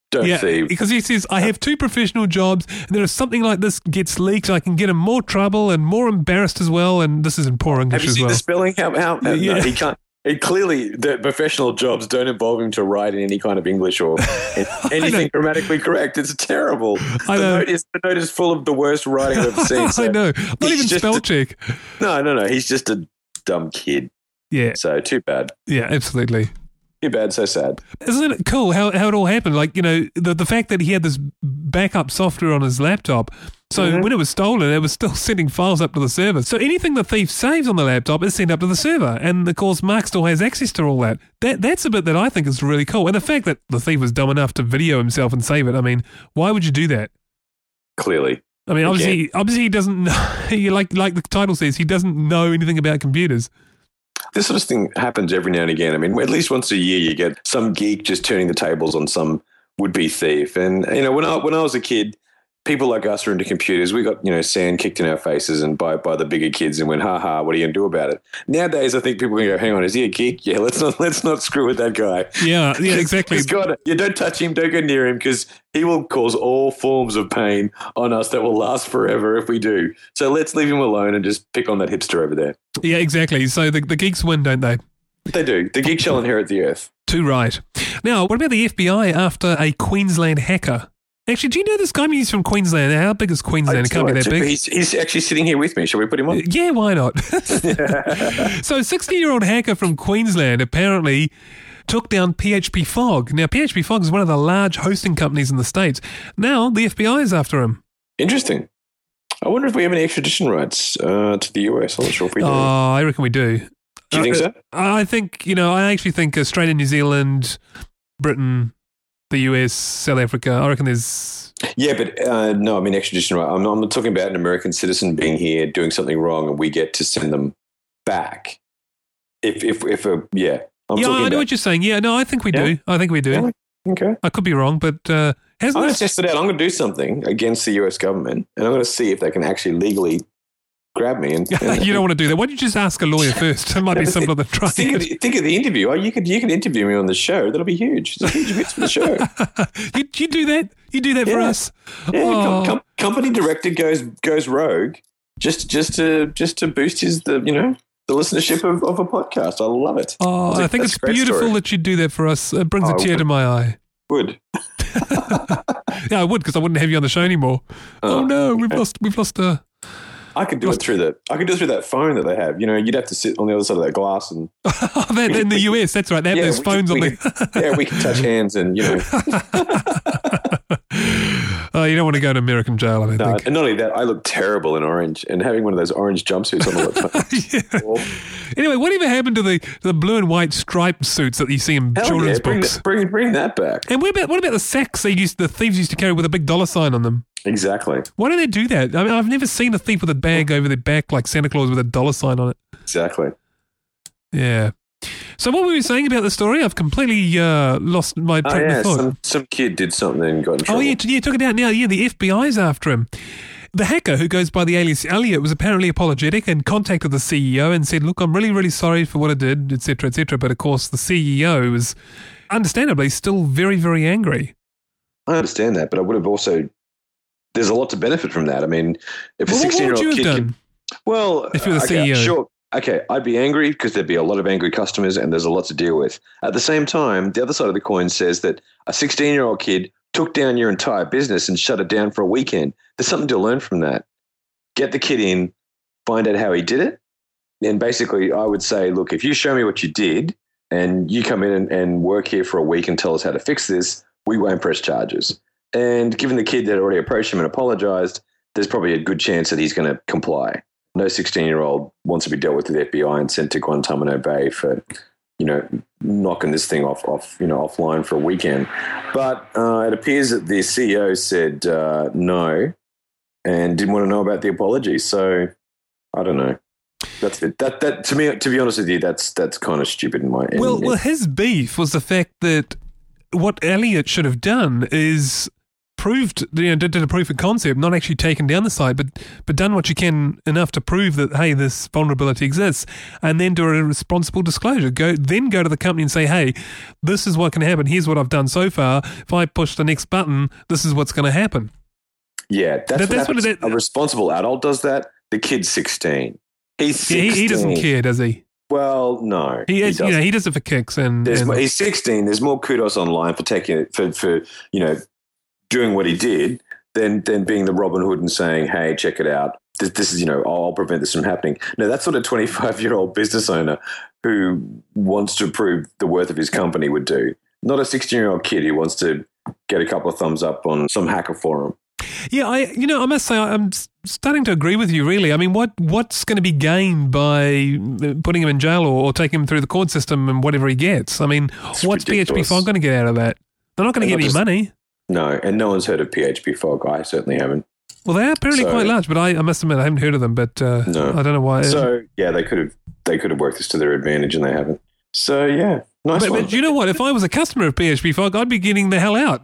Don't Yeah, thieve. because he says, I have two professional jobs, and then if something like this gets leaked, I can get in more trouble and more embarrassed as well. And this is in poor English Have you as seen well. the spelling? How, how, [LAUGHS] no, Yeah. he can't. It clearly, the professional jobs don't involve him to write in any kind of English or [LAUGHS] anything grammatically correct. It's terrible. I the, know. note is, the note is full of the worst writing I've ever [LAUGHS] seen. So, I know. Not even spell check. No, no, no. He's just a dumb kid. Yeah. So too bad. Yeah, absolutely. Too bad. So sad. Isn't it cool how, how it all happened? Like, you know, the, the fact that he had this backup software on his laptop So Mhm. when it was stolen, it was still [LAUGHS] sending files up to the server. So anything the thief saves on the laptop is sent up to the server, and of course Mark still has access to all that. That that's a bit that I think is really cool, and the fact that the thief was dumb enough to video himself and save it. I mean, why would you do that? Clearly. I mean, obviously, obviously he doesn't know. [LAUGHS] He, like like the title says, he doesn't know anything about computers. This sort of thing happens every now and again. I mean, at least once a year, you get some geek just turning the tables on some would-be thief. And you know, when I when I was a kid, people like us were into computers. We got you know sand kicked in our faces and by by the bigger kids, and went, "Ha ha, what are you gonna do about it?" Nowadays, I think people are gonna go, "Hang on, is he a geek? Yeah, let's not [LAUGHS] let's not screw with that guy." Yeah, yeah, [LAUGHS] exactly. He's got it. Yeah, don't touch him. Don't go near him because he will cause all forms of pain on us that will last forever if we do. So let's leave him alone and just pick on that hipster over there. Yeah, exactly. So the, the geeks win, don't they? They do. The geek shall inherit the earth. Too right. Now, what about the FBI after a Queensland hacker? Actually, do you know this guy? I mean, he's from Queensland. How big is Queensland? It can't be that big. He's, he's actually sitting here with me. Shall we put him on? Yeah, why not? [LAUGHS] so, a 16 year old hacker from Queensland apparently took down PHP Fog. Now, PHP Fog is one of the large hosting companies in the States. Now, the FBI is after him. Interesting. I wonder if we have any extradition rights uh, to the US. I'm not sure if we do. Oh, I reckon we do. do you think so? I think, you know, I actually think Australia, New Zealand, Britain, the US, South Africa, I reckon there's. Yeah, but uh, no, I mean extradition right. I'm not, I'm not talking about an American citizen being here doing something wrong and we get to send them back. If if if a yeah, I'm yeah, I know about, what you're saying. Yeah, no, I think we Yeah? do. I think we do. Yeah. okay. I could be wrong, but uh, I'm going to test it out. I'm going to do something against the US government, and I'm going to see if they can actually legally grab me. And, [LAUGHS] and you don't want to do that. Why don't you just ask a lawyer [LAUGHS] first? It might be simpler than trying. think of, the, think of the interview. Oh, you could you could interview me on the show. That'll be huge. It's a huge hit for the show. [LAUGHS] you, you do that? You do that for us? Yeah, Oh. com- com- company director goes goes rogue just just to just to boost his the you know the listenership of, of a podcast. I love it. Oh, That's a- I think it's beautiful story. that you do that for us. It brings a Oh, tear to my eye. Would Yeah, I would because I wouldn't have you on the show anymore. Oh, Oh, no, we've lost. We've lost a. I could do it through the I could do it through that phone that they have. You know, you'd have to sit on the other side of that glass and [LAUGHS] Oh, that, in the US, that's right. They have Yeah, those phones can- on the. yeah, we can touch [LAUGHS] hands and you know. [LAUGHS] oh, you don't want to go to American jail, I don't No, think. and not only that, I look terrible in orange, and having one of those orange jumpsuits on all the time. [LAUGHS] yeah. Anyway, whatever happened to the, the blue and white striped suits that you see in Hell children's yeah, bring, books? that, bring bring that back. And what about what about the sacks they used the thieves used to carry with a big dollar sign on them? Exactly, Why don't they do that? I mean, I've never seen a thief with a bag over their back like Santa Claus with a dollar sign on it. exactly. Yeah. So what were we saying about the story? I've completely uh, lost my Oh train yeah, of thought. some some kid did something and got in trouble. Oh yeah, yeah, took it out now. Yeah, the FBI's after him. The hacker, who goes by the alias Elliot, was apparently apologetic and contacted the CEO and said, "Look, I'm really, really sorry for what I did, etc., etc." But of course, the CEO was, understandably, still very, very angry. I understand that, but I would have also. There's a lot to benefit from that. I mean, if a Well, what 16 year old have kid, done? can, well, If you're the okay, CEO? sure, okay, I'd be angry because there'd be a lot of angry customers, and there's a lot to deal with. At the same time, the other side of the coin says that a 16 year old kid took down your entire business and shut it down for a weekend. There's something to learn from that. Get the kid in, find out how he did it, and basically, I would say, look, if you show me what you did, and you come in and, and work here for a week and tell us how to fix this, we won't press charges. And given the kid that already approached him and apologized, there's probably a good chance that he's going to comply. No 16 year old wants to be dealt with the FBI and sent to Guantanamo Bay for, you know, knocking this thing off, off you know, offline for a weekend. But uh, it appears that the CEO said uh, no and didn't want to know about the apology. So I don't know. That's it. That that to me, to be honest with you, that's that's kind of stupid in my. Well, in- well, his beef was the fact that what Elliot should have done is proved, you know, did, did a proof of concept, not actually taken down the site, but but done what you can enough to prove that hey, this vulnerability exists, and then do a responsible disclosure. Go then go to the company and say, hey, this is what can happen. Here's what I've done so far. If I push the next button, this is what's going to happen. Yeah, that's, That- what, that's what it- a responsible adult does that. The kid's sixteen. He's Yeah, he, he doesn't care, does he? Well, no, He, is, you know, he does it for kicks, and, and he's sixteen. There's more kudos online for taking it for for you know doing what he did than than being the Robin Hood and saying, "Hey, check it out. This, this is you know I'll prevent this from happening." No, that's what a 25 year old business owner who wants to prove the worth of his company would do. Not a 16 year old kid who wants to get a couple of thumbs up on some hacker forum. Yeah, I you know I must say I'm starting to agree with you. Really, I mean, what what's going to be gained by uh, putting him in jail or, or taking him through the court system and whatever he gets? I mean, It's what's PHP ridiculous. Fog going to get out of that? They're not going to get any just- money. No, and no one's heard of PHP Fog. I certainly haven't. Well, they are apparently So- quite large, but I, I must admit I haven't heard of them. But uh, No. I don't know why. So yeah, they could have they could have worked this to their advantage, and they haven't. So yeah, nice but, one. but you know what? If I was a customer of PHP Fog, I'd be getting the hell out.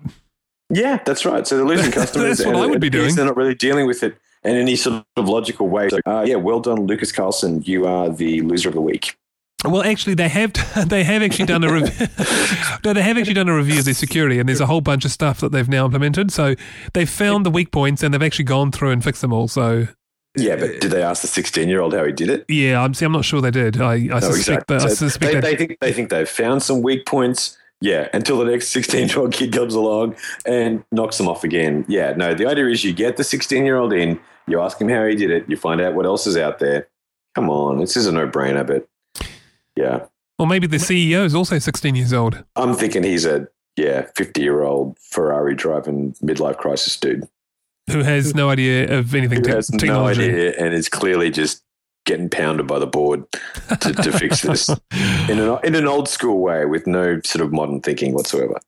yeah, that's right. So they're losing customers. [LAUGHS] That's what I would be doing. They're not really dealing with it in any sort of logical way. So, uh, yeah, well done, Lucas Carlson. You are the loser of the week. Well, actually, they have [LAUGHS] they have actually done a review. [LAUGHS] no, they have actually done a review of their security, and there's a whole bunch of stuff that they've now implemented. So they've found the weak points, and they've actually gone through and fixed them all. So Yeah, but did they ask the sixteen-year-old how he did it? yeah, I'm see, I'm not sure they did. I, I No, suspect that. I So suspect they, they think they think they've found some weak points. Yeah, until the next sixteen-year-old kid comes along and knocks them off again. Yeah, no. The idea is you get the sixteen-year-old in, you ask him how he did it, you find out what else is out there. Come on, this is a no-brainer. But yeah, or maybe the CEO is also 16 years old. I'm thinking he's a yeah fifty-year-old Ferrari driving midlife crisis dude Who has no idea of anything who te- has no idea and is clearly just getting pounded by the board to, to fix this [LAUGHS] in an in an old school way with no sort of modern thinking whatsoever.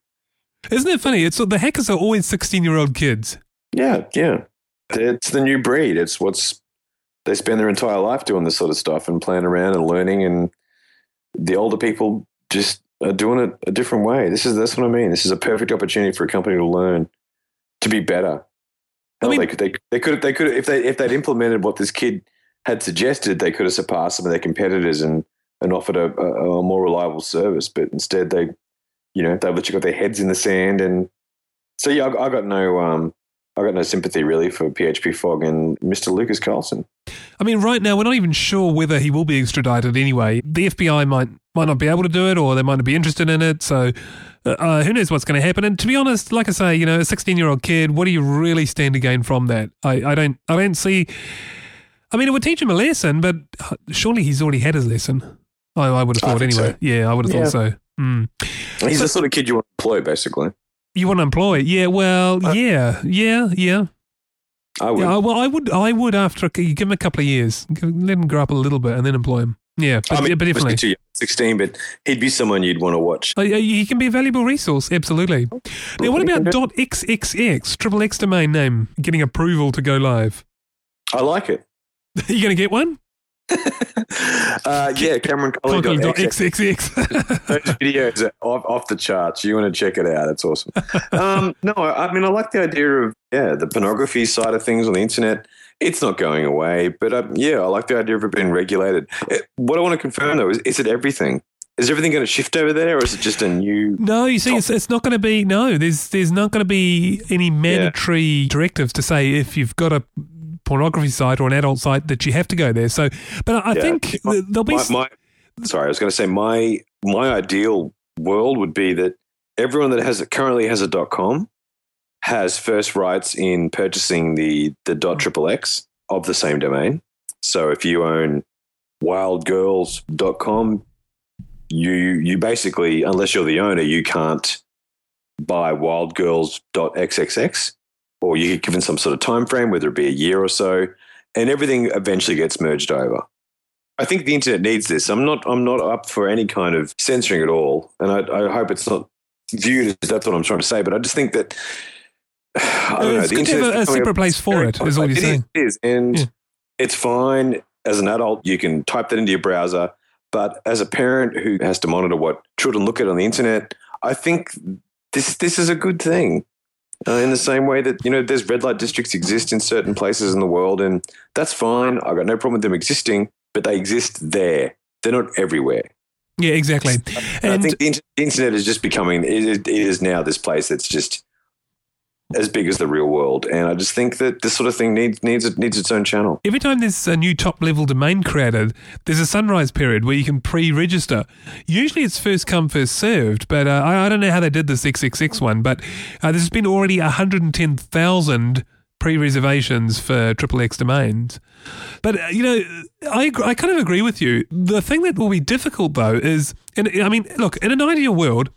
Isn't it funny? It's the hackers are always 16 year old kids. Yeah, yeah. It's the new breed. It's what's they spend their entire life doing this sort of stuff and playing around and learning and the older people just are doing it a different way. This is that's what I mean. This is a perfect opportunity for a company to learn to be better. I mean- they could they, they could they could if they if they'd implemented what this kid had suggested, they could have surpassed some of their competitors and and offered a, a, a more reliable service. But instead, they you know they've literally got their heads in the sand and so yeah, I, I got no um I got no sympathy really for PHP Fog and Mr. Lucas Carlson. I mean, right now we're not even sure whether he will be extradited anyway. The FBI might might not be able to do it, or they might not be interested in it. So, uh, uh, who knows what's going to happen? And to be honest, like I say, you know, a 16 year old kid, what do you really stand to gain from that? I, I don't I don't see. I mean, it would teach him a lesson, but uh, surely he's already had his lesson. I, I would have thought anyway. so. Yeah, I would have Yeah. thought so. Mm. He's the sort of kid you want to employ, basically. You want to employ? Yeah, well, Uh, yeah, yeah, yeah. I would. Yeah, well, I would, I would after a, you give him a couple of years, give, let him grow up a little bit, and then employ him. Yeah, but, I mean, yeah, but he must be definitely, too young, sixteen, but he'd be someone you'd want to watch. Uh, he can be a valuable resource. Absolutely. Now, what about can do- dot .xxx triple X domain name getting approval to go live? I like it. [LAUGHS] you going to get one? Uh, yeah, Cameron Colley. Conquer dot Those videos are off, off the charts. You want to check it out? It's awesome. um, no, I mean I like the idea of yeah the pornography side of things on the internet. It's not going away, but um, yeah, I like the idea of it being regulated. It, what I want to confirm though is, is it everything? Is everything going to shift over there, or is it just a new? no, you see, it's, it's not going to be. No, there's there's not going to be any mandatory directives to say if you've got a pornography site or an adult site that you have to go there. So, but I Yeah. think th- there'll be. my, my sorry, I was going to say my my ideal world would be that everyone that has currently has a dot .com has first rights in purchasing the the dot mm. triple X of the same domain. So if you own wildgirls.com, you you basically unless you're the owner, you can't buy wildgirls.xxx or you get given some sort of time frame whether it be a year or so and everything eventually gets merged over. I think the internet needs this. I'm not. I'm not up for any kind of censoring at all, and I, I hope it's not viewed as that's what I'm trying to say. But I just think that [SIGHS] I don't know. It's good a- separate place for it, is all you're It saying. It is, and Yeah. it's fine as an adult. You can type that into your browser, but as a parent who has to monitor what children look at on the internet, I think this this is a good thing. Uh, in the same way that you know, there's red light districts exist in certain places in the world, and that's fine. I've got no problem with them existing, but they exist there. They're not everywhere. yeah, exactly. And, I think the inter- the internet is just becoming. It, it is now this place that's just as big as the real world, and I just think that this sort of thing needs needs needs its own channel. Every time there's a new top level domain created, there's a sunrise period where you can pre register. Usually it's first come, first served, but uh, I, I don't know how they did this XXX one, but uh, there's been already 110,000 pre reservations for triple X domains. But, uh, you know, I, I kind of agree with you. The thing that will be difficult, though, is, and I mean, look, in an ideal world,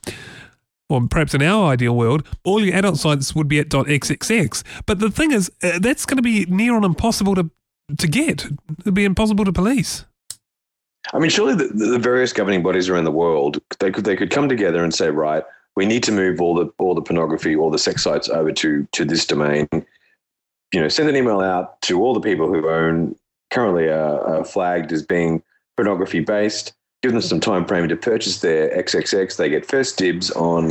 or perhaps in our ideal world, all your adult sites would be at .xxx. But the thing is, uh, that's going to be near on impossible to to get. It'd be impossible to police. I mean, surely the, the various governing bodies around the world they could they could come together and say, right, we need to move all the all the pornography, all the sex sites over to to this domain. You know, send an email out to all the people who own currently are, are flagged as being pornography based. Give them some time frame to purchase their XXX. They get first dibs on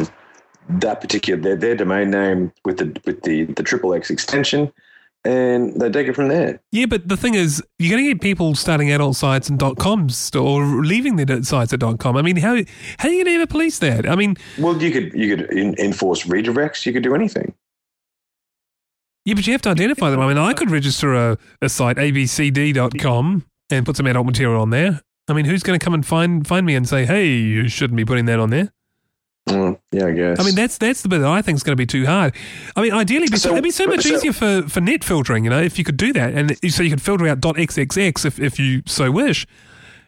that particular their, their domain name with the with the the triple X extension, and they take it from there. Yeah, but the thing is, you're going to get people starting adult sites and .coms or leaving their sites at .com. I mean, how how are you going to ever police that? I mean, Well, you could you could in, enforce redirects. You could do anything. yeah, but you have to identify them. I mean, I could register a, a site, abcd.com, and put some adult material on there. I mean, who's going to come and find find me and say, hey, you shouldn't be putting that on there? Mm, yeah, I guess. I mean, that's that's the bit that I think is going to be too hard. I mean, ideally, it'd be so, it'd be so much so- easier for, for net filtering, you know, if you could do that. And so you could filter out .xxx if, if you so wish.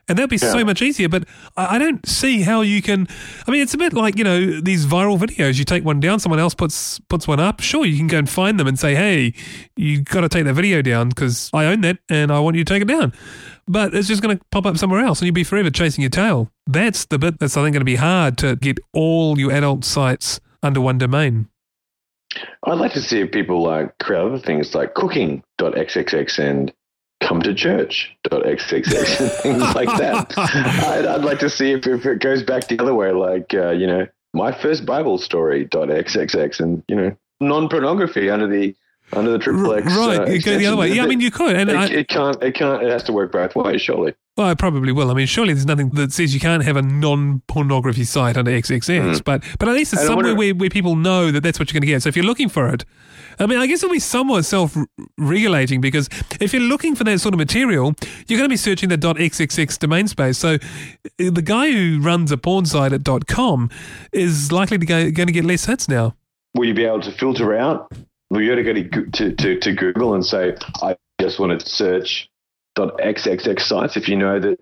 And that'd be so much easier. But I, I don't see how you can. I mean, it's a bit like, you know, these viral videos. You take one down, someone else puts puts one up. Sure, you can go and find them and say, hey, you got to take that video down because I own that and I want you to take it down. But it's just going to pop up somewhere else and you'll be forever chasing your tail. That's the bit that's, I think, going to be hard to get all your adult sites under one domain. I'd like to see if people like create other things like cooking.xxx and come to church.xxx and [LAUGHS] things like that. [LAUGHS] I'd, I'd like to see if, if it goes back the other way, like, uh, you know, my first Bible story.xxx and, you know, non pornography under the under the triple X. right, uh, it go the other way. Yeah, I mean, you could. And it, I, it can't, it can't, it has to work both ways, surely. Well, I probably will. I mean, surely there's nothing that says you can't have a non-pornography site under XXX, but but at least it's. And somewhere wonder- where, where people know that that's what you're going to get. So if you're looking for it, I mean, I guess it'll be somewhat self-regulating because if you're looking for that sort of material, you're going to be searching the .xxx domain space. So uh, the guy who runs a porn site at .com is likely to go, going to get less hits now. Will you be able to filter out? You got to go to, to, to, to Google and say, I just want to search .xxx sites if you know that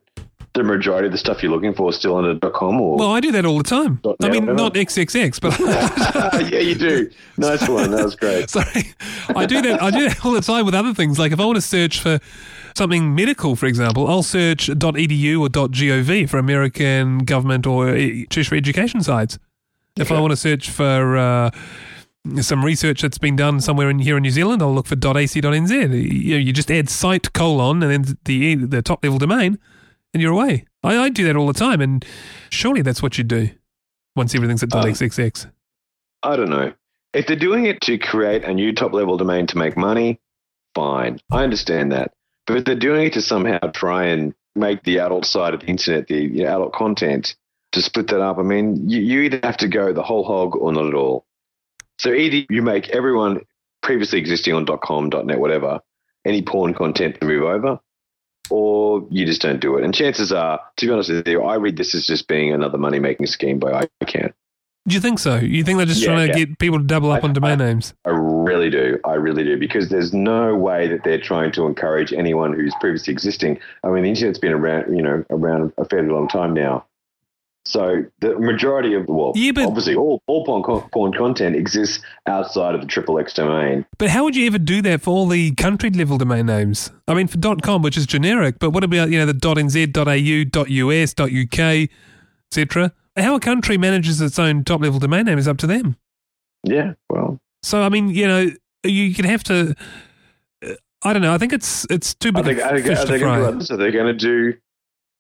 the majority of the stuff you're looking for is still under .com or Well, I do that all the time. Dot I net, mean, whatever. not XXX, but [LAUGHS] yeah, you do. Nice one. That was great. [LAUGHS] Sorry, I do that. I do that all the time with other things. Like if I want to search for something medical, for example, I'll search .edu or .gov for American government or eh, tertiary education sites. If I want to search for uh, some research that's been done somewhere in here in New Zealand, I'll look for .ac.nz. You, know, you just add site colon and then the the top level domain, and you're away. I, I do that all the time, and surely that's what you'd do once everything's at Uh, .xxx. I don't know. If they're doing it to create a new top level domain to make money, fine. I understand that. But if they're doing it to somehow try and make the adult side of the internet, the you know, adult content, to split that up, I mean, you, you either have to go the whole hog or not at all. So either you make everyone previously existing on .com, .net, whatever, any porn content to move over, or you just don't do it. And chances are, to be honest with you, I read this as just being another money making scheme by ICANN. Do you think so? You think they're just Yeah, trying to yeah. get people to double up I- on domain names? I really do. I really do. Because there's no way that they're trying to encourage anyone who's previously existing. I mean, the internet's been around, you know, around a fairly long time now. So the majority of, well, Yeah, but- obviously all, all porn, co- porn content exists outside of the triple X domain. But how would you ever do that for all the country level domain names? I mean, for .com, which is generic, but what about you know the .nz, .au, .us, .uk, etc. How a country manages its own top level domain name is up to them. Yeah, well, So I mean, you know, you can have to. uh, I don't know. I think it's it's too big they, a are they, fish are to they going to fry. Are they going to do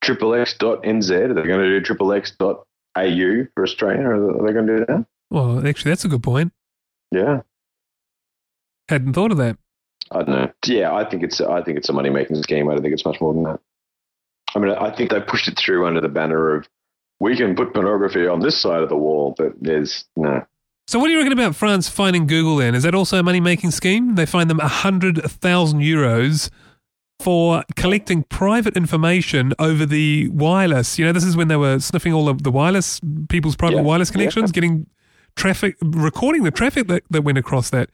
triple X dot NZ? Are they going to do triple X dot AU for Australia? Are they going to do that? Well, actually, that's a good point. Yeah. Hadn't thought of that. I don't know. Yeah, I think it's I think it's a money making scheme. I don't think it's much more than that. I mean, I think they pushed it through under the banner of we can put pornography on this side of the wall, but there's no. So, what do you reckon about France finding Google then? Is that also a money making scheme? They find them 100,000 euros for collecting private information over the wireless. You know, this is when they were sniffing all of the wireless, people's private Yeah, wireless yeah. connections, getting traffic, recording the traffic that, that went across that.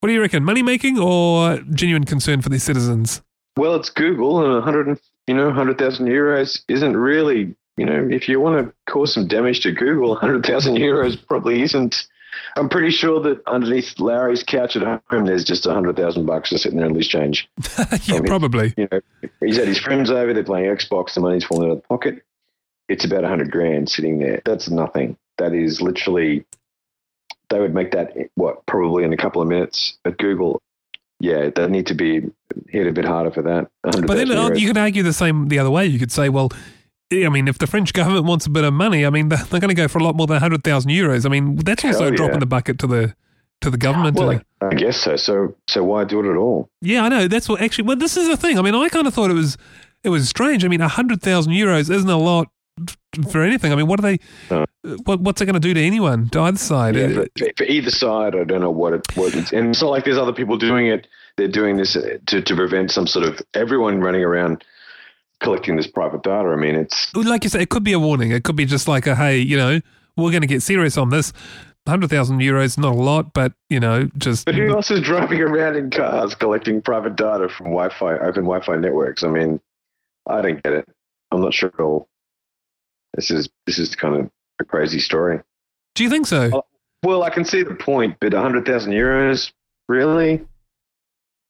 What do you reckon? Money making or genuine concern for their citizens? Well, it's Google, and a hundred you know hundred thousand euros isn't really you know, if you want to cause some damage to Google, 100,000 [LAUGHS] euros probably isn't. I'm pretty sure that underneath Larry's couch at home, there's just a 100,000 bucks just sitting there in loose change. [LAUGHS] yeah, mean- probably. You know, he's had his friends over, they're playing Xbox, the money's falling out of the pocket. It's about a 100 grand sitting there. That's nothing. That is literally, they would make that, what, probably in a couple of minutes at Google. Yeah, they need to be hit a bit harder for that. But then you could argue the same the other way. You could say, well, I mean, if the French [LAUGHS] government wants a bit of money, I mean, they're, they're going to go for a lot more than 100,000 euros. I mean, that's also Hell a drop yeah. in the bucket to the to the government. Well, I, guess so. So, so why do it at all? yeah, I know. That's what actually, well, this is the thing. I mean, I kind of thought it was it was strange. I mean, 100,000 euros isn't a lot for anything. I mean, what are they, No. what, what's it going to do to anyone, to either side? Yeah, for, for either side, I don't know what it what it's, and it's not like there's other people doing it. They're doing this to to prevent some sort of everyone running around collecting this private data. I mean, it's like you said, it could be a warning. It could be just like a, hey, you know, we're going to get serious on this. 100,000 euros, not a lot, but, you know, just. but who else is driving around in cars collecting private data from Wi-Fi open Wi-Fi networks? I mean, I don't get it. I'm not sure at all. This is this is kind of a crazy story. Do you think so? Oh, Well, I can see the point, but 100,000 euros, really?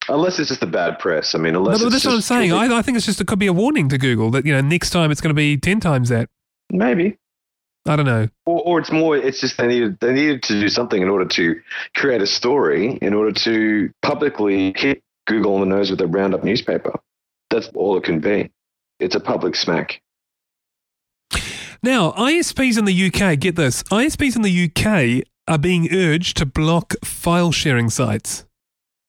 Unless it's just a bad press. I mean, No, unless but it's that's what I'm saying. I, I think it's just, it could be a warning to Google that, you know, next time it's going to be 10 times that. maybe. I don't know. Or, or it's more. It's just they needed they needed to do something in order to create a story, in order to publicly hit Google on the nose with a roundup newspaper. That's all it can be. It's a public smack. Now, ISPs in the UK, get this ISPs in the UK are being urged to block file sharing sites.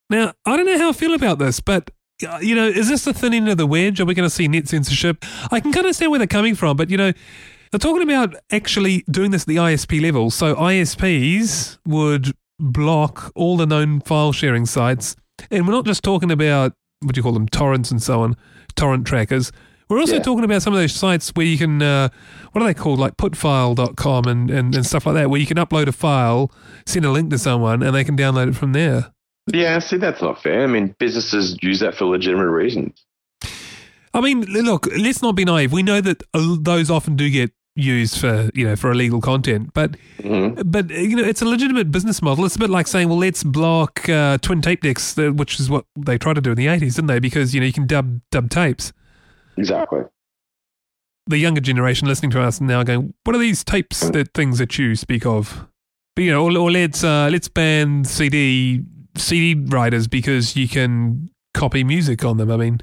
Now, I don't know how I feel about this, but. uh, You know, is this the thin end of the wedge? Are we going to see net censorship? I can kind of understand where they're coming from, but you know, they're talking about actually doing this at the ISP level. So ISPs would block all the known file sharing sites. And we're not just talking about what do you call them, torrents and so on, torrent trackers. We're also Yeah. talking about some of those sites where you can, uh, what are they called, like putfile.com and, and, and stuff like that, where you can upload a file, send a link to someone, and they can download it from there. Yeah, see, that's not fair. I mean, businesses use that for legitimate reasons. I mean, look, let's not be naive. We know that uh, those often do get used for, you know, for illegal content, but hmm But uh, you know, it's a legitimate business model. It's a bit like saying, "Well, let's block uh, twin tape decks," uh, which is what they tried to do in the eighties, didn't they? Because you know you can dub dub tapes. Exactly. The younger generation listening to us now going, "What are these tapes that things that you speak of?" But you know, or, or let's uh, let's ban CD CD writers because you can copy music on them. I mean,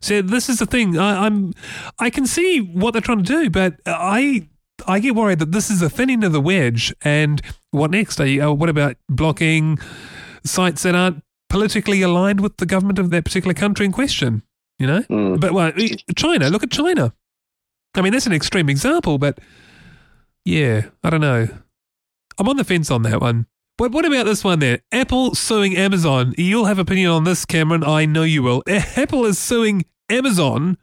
so this is the thing. I, I'm I can see what they're trying to do, but I I get worried that this is a thin end of the wedge. And what next? Are you, uh, what about blocking sites that aren't politically aligned with the government of that particular country in question? You know, Mm. but well, China. Look at China. I mean, that's an extreme example, but yeah, I don't know. I'm on the fence on that one. But what about this one there? Apple suing Amazon. You'll have opinion on this, Cameron. I know you will. Apple is suing Amazon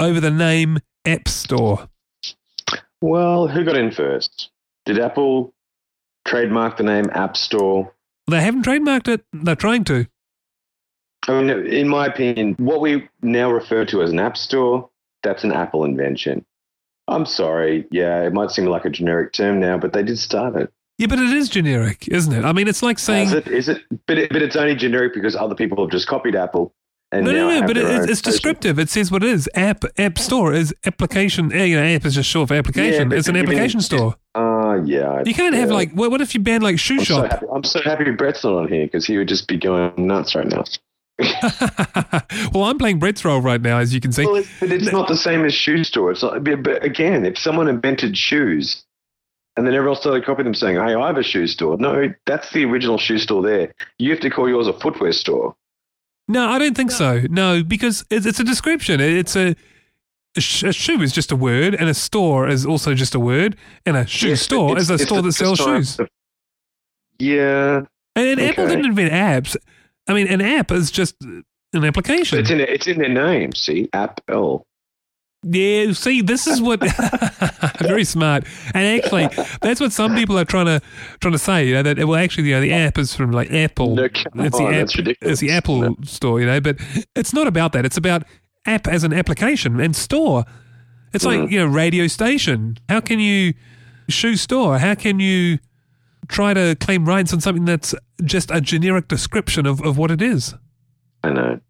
over the name App Store. Well, who got in first? Did Apple trademark the name App Store? They haven't trademarked it. They're trying to. I mean, in my opinion, what we now refer to as an App Store, that's an Apple invention. I'm sorry. Yeah, it might seem like a generic term now, but they did start it. Yeah, but it is generic, isn't it? I mean, it's like saying Is it? Is it? But, it, but it's only generic because other people have just copied Apple. And no, no, no. But it, it's, descriptive. It says what it is. App App Store is application. You know, app is just short for application. but it's an application store. Ah, yeah. You can't have like. What, what if you ban like shoe I'm so, shop? happy, I'm so happy Brett's not on here because he would just be going nuts right now. [LAUGHS] well, I'm playing Brett's role right now, as you can see. Well, it's, but it's not the same as shoe store. It's not, but again, if someone invented shoes and then everyone started copying them saying, hey, I have a shoe store. No, that's the original shoe store there. You have to call yours a footwear store. No, I don't think so. No, because it's, it's a description. It's a, a, sh- a shoe is just a word, and a store is also just a word, and a shoe Yes, store is a store the that sells shoes. Yeah, And, and Apple didn't invent apps. I mean, an app is just an application. but it's in it's in their name. See, Apple. Yeah, see, this is what [LAUGHS] very smart, and actually, that's what some people are trying to trying to say. You know that well, actually, you know, the app is from like Apple. No, it's the app, that's ridiculous. It's the Apple No. store, you know, but it's not about that. It's about app as an application and store. It's like, Mm. you know, radio station. How can you shoe store? How can you try to claim rights on something that's just a generic description of, of what it is? I know.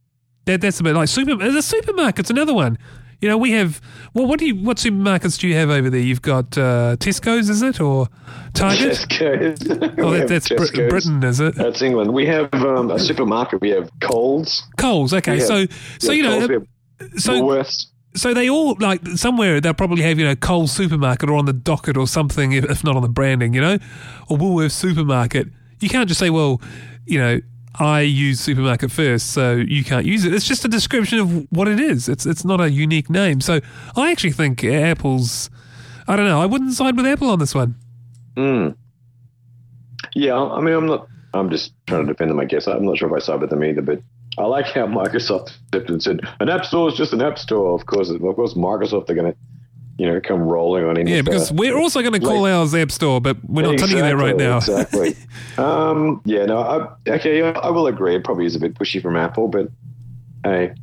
That, that's a bit like super. The supermarket's another one. You know, we have. Well, what do you? What supermarkets do you have over there? You've got uh, Tesco's, is it, or Target? Tesco's. [LAUGHS] Oh, that, that's Tesco's. Britain, is it? That's England. We have um, a supermarket. We have Coles. Coles. Okay, have- so so you have know, Coles, so Woolworths. so they all like somewhere they'll probably have you know Coles supermarket or on the docket or something, if, if not on the branding, you know, or Woolworths supermarket. You can't just say, well, you know, I use supermarket first, so you can't use it. It's just a description of what it is. It's it's not a unique name. So I actually think Apple's. I don't know. I wouldn't side with Apple on this one. Mm. Yeah, I mean, I'm not. I'm just trying to defend them. I guess I'm not sure if I side with them either, but I like how [LAUGHS] Microsoft stepped and said an app store is just an app store. Of course, of course, Microsoft are going to, you know, come rolling on in. Yeah, because we're also going to call Like- ours App Store, but we're not telling you that right now. Exactly. [LAUGHS] um, yeah, no, I, okay, yeah, I will agree. It probably is a bit pushy from Apple, but hey,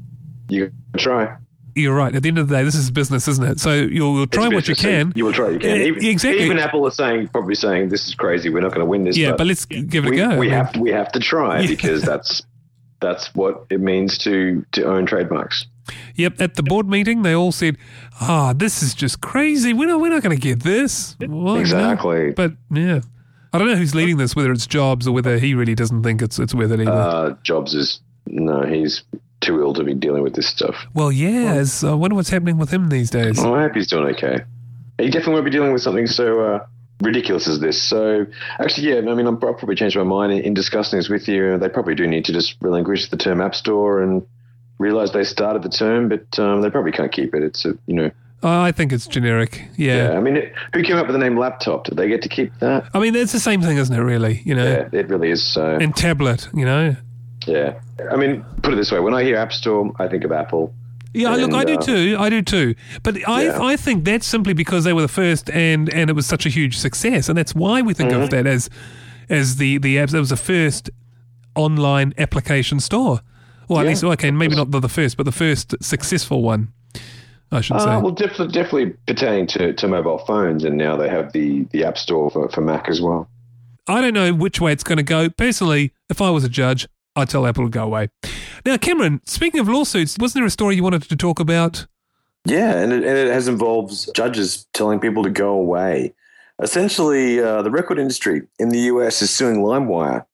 you try. You're right. At the end of the day, this is business, isn't it? So you'll, you'll try what you can. You will try. what You can. Yeah, even, exactly. Even Apple is saying, probably saying, this is crazy. We're not going to win this. Yeah, but let's give it we, a go. We have to, we have to try [LAUGHS] Yeah. because that's that's what it means to to own trademarks. Yep, at the board meeting, they all said, "Ah, this is just crazy. We're not, we're not going to get this." Well, Exactly. but yeah, I don't know who's leading this, whether it's Jobs or whether he really doesn't think it's it's worth it either. Uh, Jobs is no, he's too ill to be dealing with this stuff. well, yeah, it's- I wonder what's happening with him these days. Oh, I hope he's doing okay. He definitely won't be dealing with something so uh, ridiculous as this. So, actually, yeah, I mean, I'm, I'll probably change my mind in, in discussing this with you. They probably do need to just relinquish the term App Store and realize they started the term, but um, they probably can't keep it. It's a, you know, I think it's generic. yeah. Yeah. I mean, it, who came up with the name laptop? Did they get to keep that? I mean, it's the same thing, isn't it? Really, you know, Yeah, it really is. So, and tablet, you know. yeah. I mean, put it this way: when I hear App Store, I think of Apple. Yeah, look, I do uh, too. I do too. But I, Yeah. I think that's simply because they were the first, and and it was such a huge success, and that's why we think Mm-hmm. of that as as the the apps. That was the first online application store. Well, at Yeah. least okay, maybe not the, the first, but the first successful one. I should say. Uh, well, definitely, definitely pertaining to, to mobile phones, and now they have the, the App Store for, for Mac as well. I don't know which way it's going to go. Personally, if I was a judge, I'd tell Apple to go away. Now, Cameron, speaking of lawsuits, wasn't there a story you wanted to talk about? Yeah, and it, and it has involves judges telling people to go away. Essentially, uh, the record industry in the US is suing LimeWire.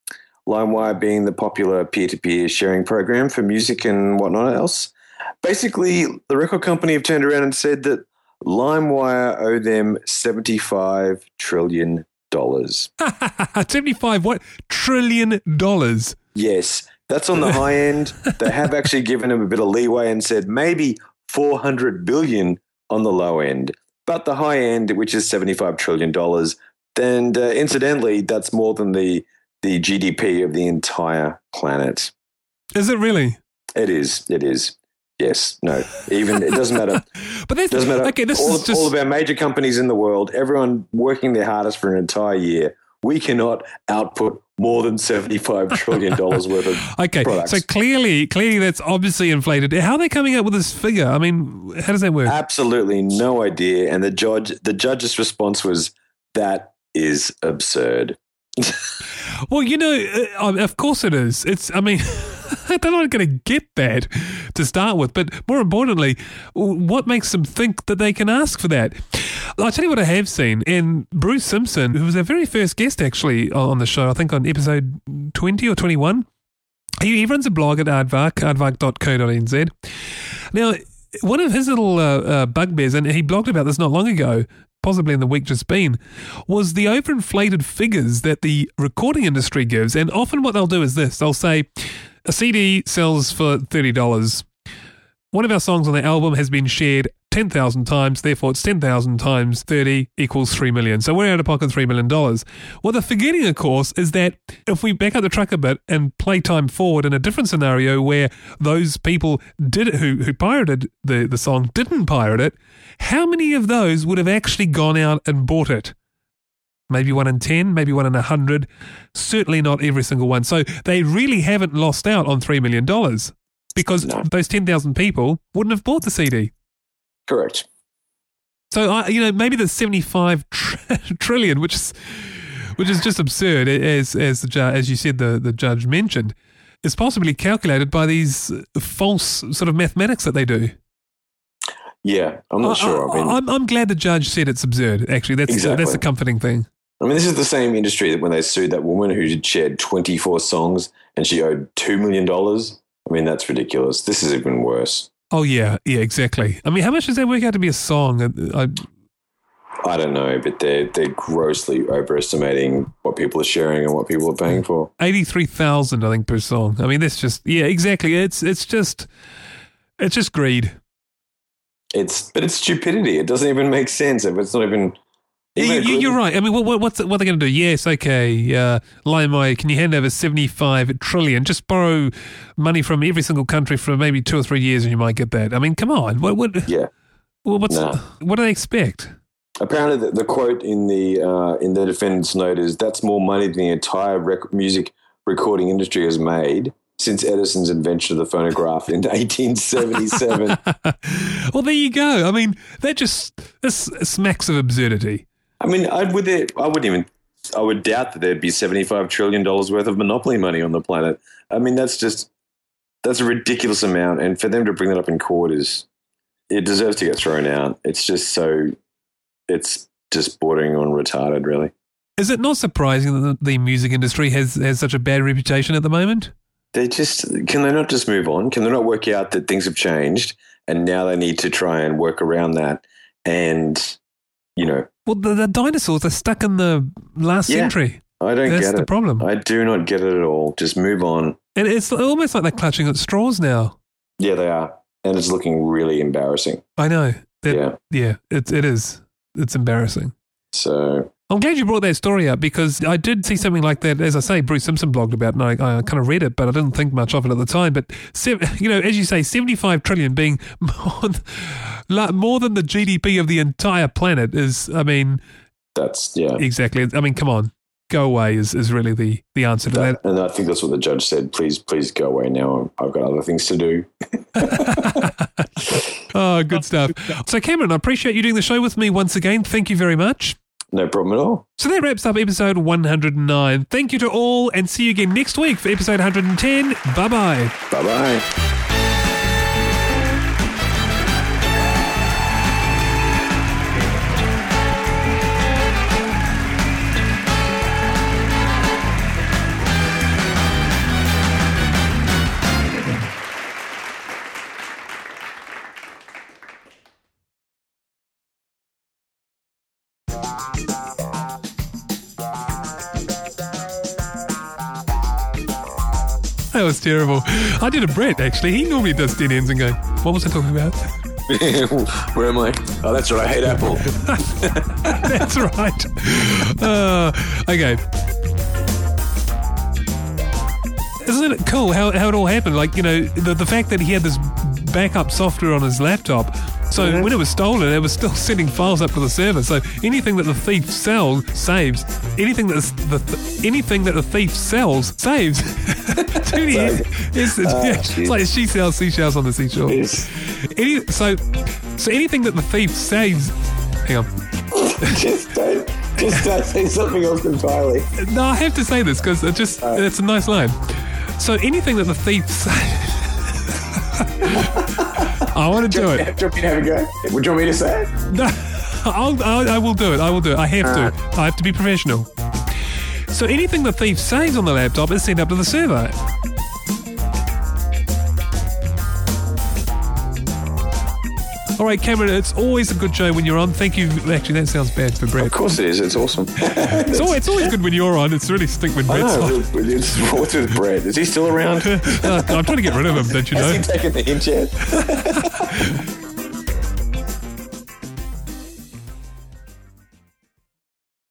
LimeWire being the popular peer-to-peer sharing program for music and whatnot else. Basically, the record company have turned around and said that LimeWire owe them seventy-five trillion dollars. [LAUGHS] 75 what trillion dollars. Yes, that's on the high end. They have actually [LAUGHS] given them a bit of leeway and said maybe 400 billion on the low end, but the high end, which is 75 trillion dollars, then uh, incidentally, that's more than the the GDP of the entire planet. Is it really? It is. It is. Yes. No. Even it doesn't matter. [LAUGHS] But this Doesn't matter. okay. This all, is of, just all of our major companies in the world, everyone working their hardest for an entire year, we cannot output more than 75 trillion dollars worth of [LAUGHS] okay. products. So clearly, clearly, that's obviously inflated. How are they coming up with this figure? I mean, how does that work? Absolutely no idea. And the judge, the judge's response was, "That is absurd." [LAUGHS] Well, you know, uh, of course it is. It's. I mean. [LAUGHS] They're not going to get that to start with, but more importantly, what makes them think that they can ask for that? I'll tell you what I have seen. And Bruce Simpson, who was our very first guest actually on the show, I think on episode 20 or 21, he, he runs a blog at Aardvark, aardvark.co.nz. Now, one of his little uh, uh, bugbears, and he blogged about this not long ago, possibly in the week just been, was the overinflated figures that the recording industry gives. And often what they'll do is this they'll say, a CD sells for $30. One of our songs on the album has been shared 10,000 times, therefore it's 10,000 times 30 equals 3 million. So we're out of pocket $3 million. What they're forgetting, of course, is that if we back up the truck a bit and play time forward in a different scenario where those people did who, who pirated the, the song didn't pirate it, how many of those would have actually gone out and bought it? maybe one in 10, maybe one in 100, certainly not every single one. So they really haven't lost out on $3 million because No. those 10,000 people wouldn't have bought the CD. Correct. So I, you know, maybe the seventy-five tr- [LAUGHS] trillion, which is which is just absurd, as as the as you said, the the judge mentioned, is possibly calculated by these false sort of mathematics that they do. Yeah, I'm not sure. I mean, I'm, I'm glad the judge said it's absurd. Actually, that's Exactly. that's the comforting thing. I mean, this is the same industry that when they sued that woman who shared 24 songs and she owed $2 million. I mean, that's ridiculous. This is even worse. Oh yeah, yeah, exactly. I mean, how much does that work out to be a song? I, I, I don't know, but they're, they're grossly overestimating what people are sharing and what people are paying for. Eighty-three thousand, I think, per song. I mean, that's just yeah, exactly. It's it's just it's just greed. It's, but it's stupidity. It doesn't even make sense. If it's not even. Even you, you, you're right. I mean, what, what, what's what are they going to do? Yes, okay. Uh, LimeWire, can you hand over seventy-five trillion? Just borrow money from every single country for maybe two or three years, and you might get that. I mean, come on. What what Yeah. [LAUGHS] well, what's Nah. what do they expect? Apparently, the, the quote in the uh, in the defendant's note is that's more money than the entire rec- music recording industry has made since Edison's invention of the phonograph in 1877. [LAUGHS] well, there you go. I mean, that just this smacks of absurdity. I mean, I would there, I wouldn't even I would doubt that there'd be 75 trillion dollars worth of monopoly money on the planet. I mean, that's just that's a ridiculous amount, and for them to bring that up in court is it deserves to get thrown out. It's just so it's just bordering on retarded, really. Is it not surprising that the music industry has has such a bad reputation at the moment? They just can they not just move on? Can they not work out that things have changed and now they need to try and work around that? And you know, Well, the, the dinosaurs are stuck in the last Yeah, century. I don't That's get the problem. I do not get it at all. Just move on. And it's almost like they're clutching at straws now. Yeah, they are, and it's looking really embarrassing. I know. Yeah. yeah, it, it is. It's embarrassing. So I'm glad you brought that story up because I did see something like that. As I say, Bruce Simpson blogged about, it and I, I kind of read it, but I didn't think much of it at the time. But [LAUGHS] you know, as you say, 75 trillion being [LAUGHS] more, th- more than the GDP of the entire planet is. I mean, that's yeah. exactly. I mean, come on, go away is, is really the the answer to that. That- and I think that's what the judge said. Please, please go away now. I've got other things to do. [LAUGHS] oh, good stuff. So, Cameron, I appreciate you doing the show with me once again. Thank you very much. No problem at all. So that wraps up episode 109. Thank you to all, and see you again next week for episode 110. Bye bye. Bye bye. Was terrible. I did a Brett, actually. He normally does dead ends and go, What was I talking about? [LAUGHS] Where am I? Oh, that's right. I hate Apple. [LAUGHS] That's right. Uh, okay. Isn't it cool how, how it all happened? Like, you know, the, the fact that he had this backup software on his laptop. So when it was stolen, it was still [LAUGHS] sending files up to the server. So anything that the thief sells saves. Anything that the, the anything that the thief sells saves. Dude, it's, it's, yeah, it's like she sells seashells on the seashore. Yes. Any, so so anything that the thief saves. Hang on. [LAUGHS] just don't, just don't say something else entirely. No, I have to say this because it just it's a nice line. So anything that the thief [LAUGHS] says. I want to do it. Do you want me to have a go? Would you want me to say it? [LAUGHS] No, I'll, I'll, I will do it. I will do it. I have to. I have to be professional. So anything the thief saves on the laptop is sent up to the server. All right, Cameron, it's always a good show when you're on. Thank you. Actually, that sounds bad for Brett. Of course it is. It's awesome. [LAUGHS] It's always, it's always good when you're on. It's really stink when Brett's on. It's, what's with Brett? Is he still around? [LAUGHS] Uh, I'm trying to get rid of him, don't you know? Has he taken the hint yet? [LAUGHS]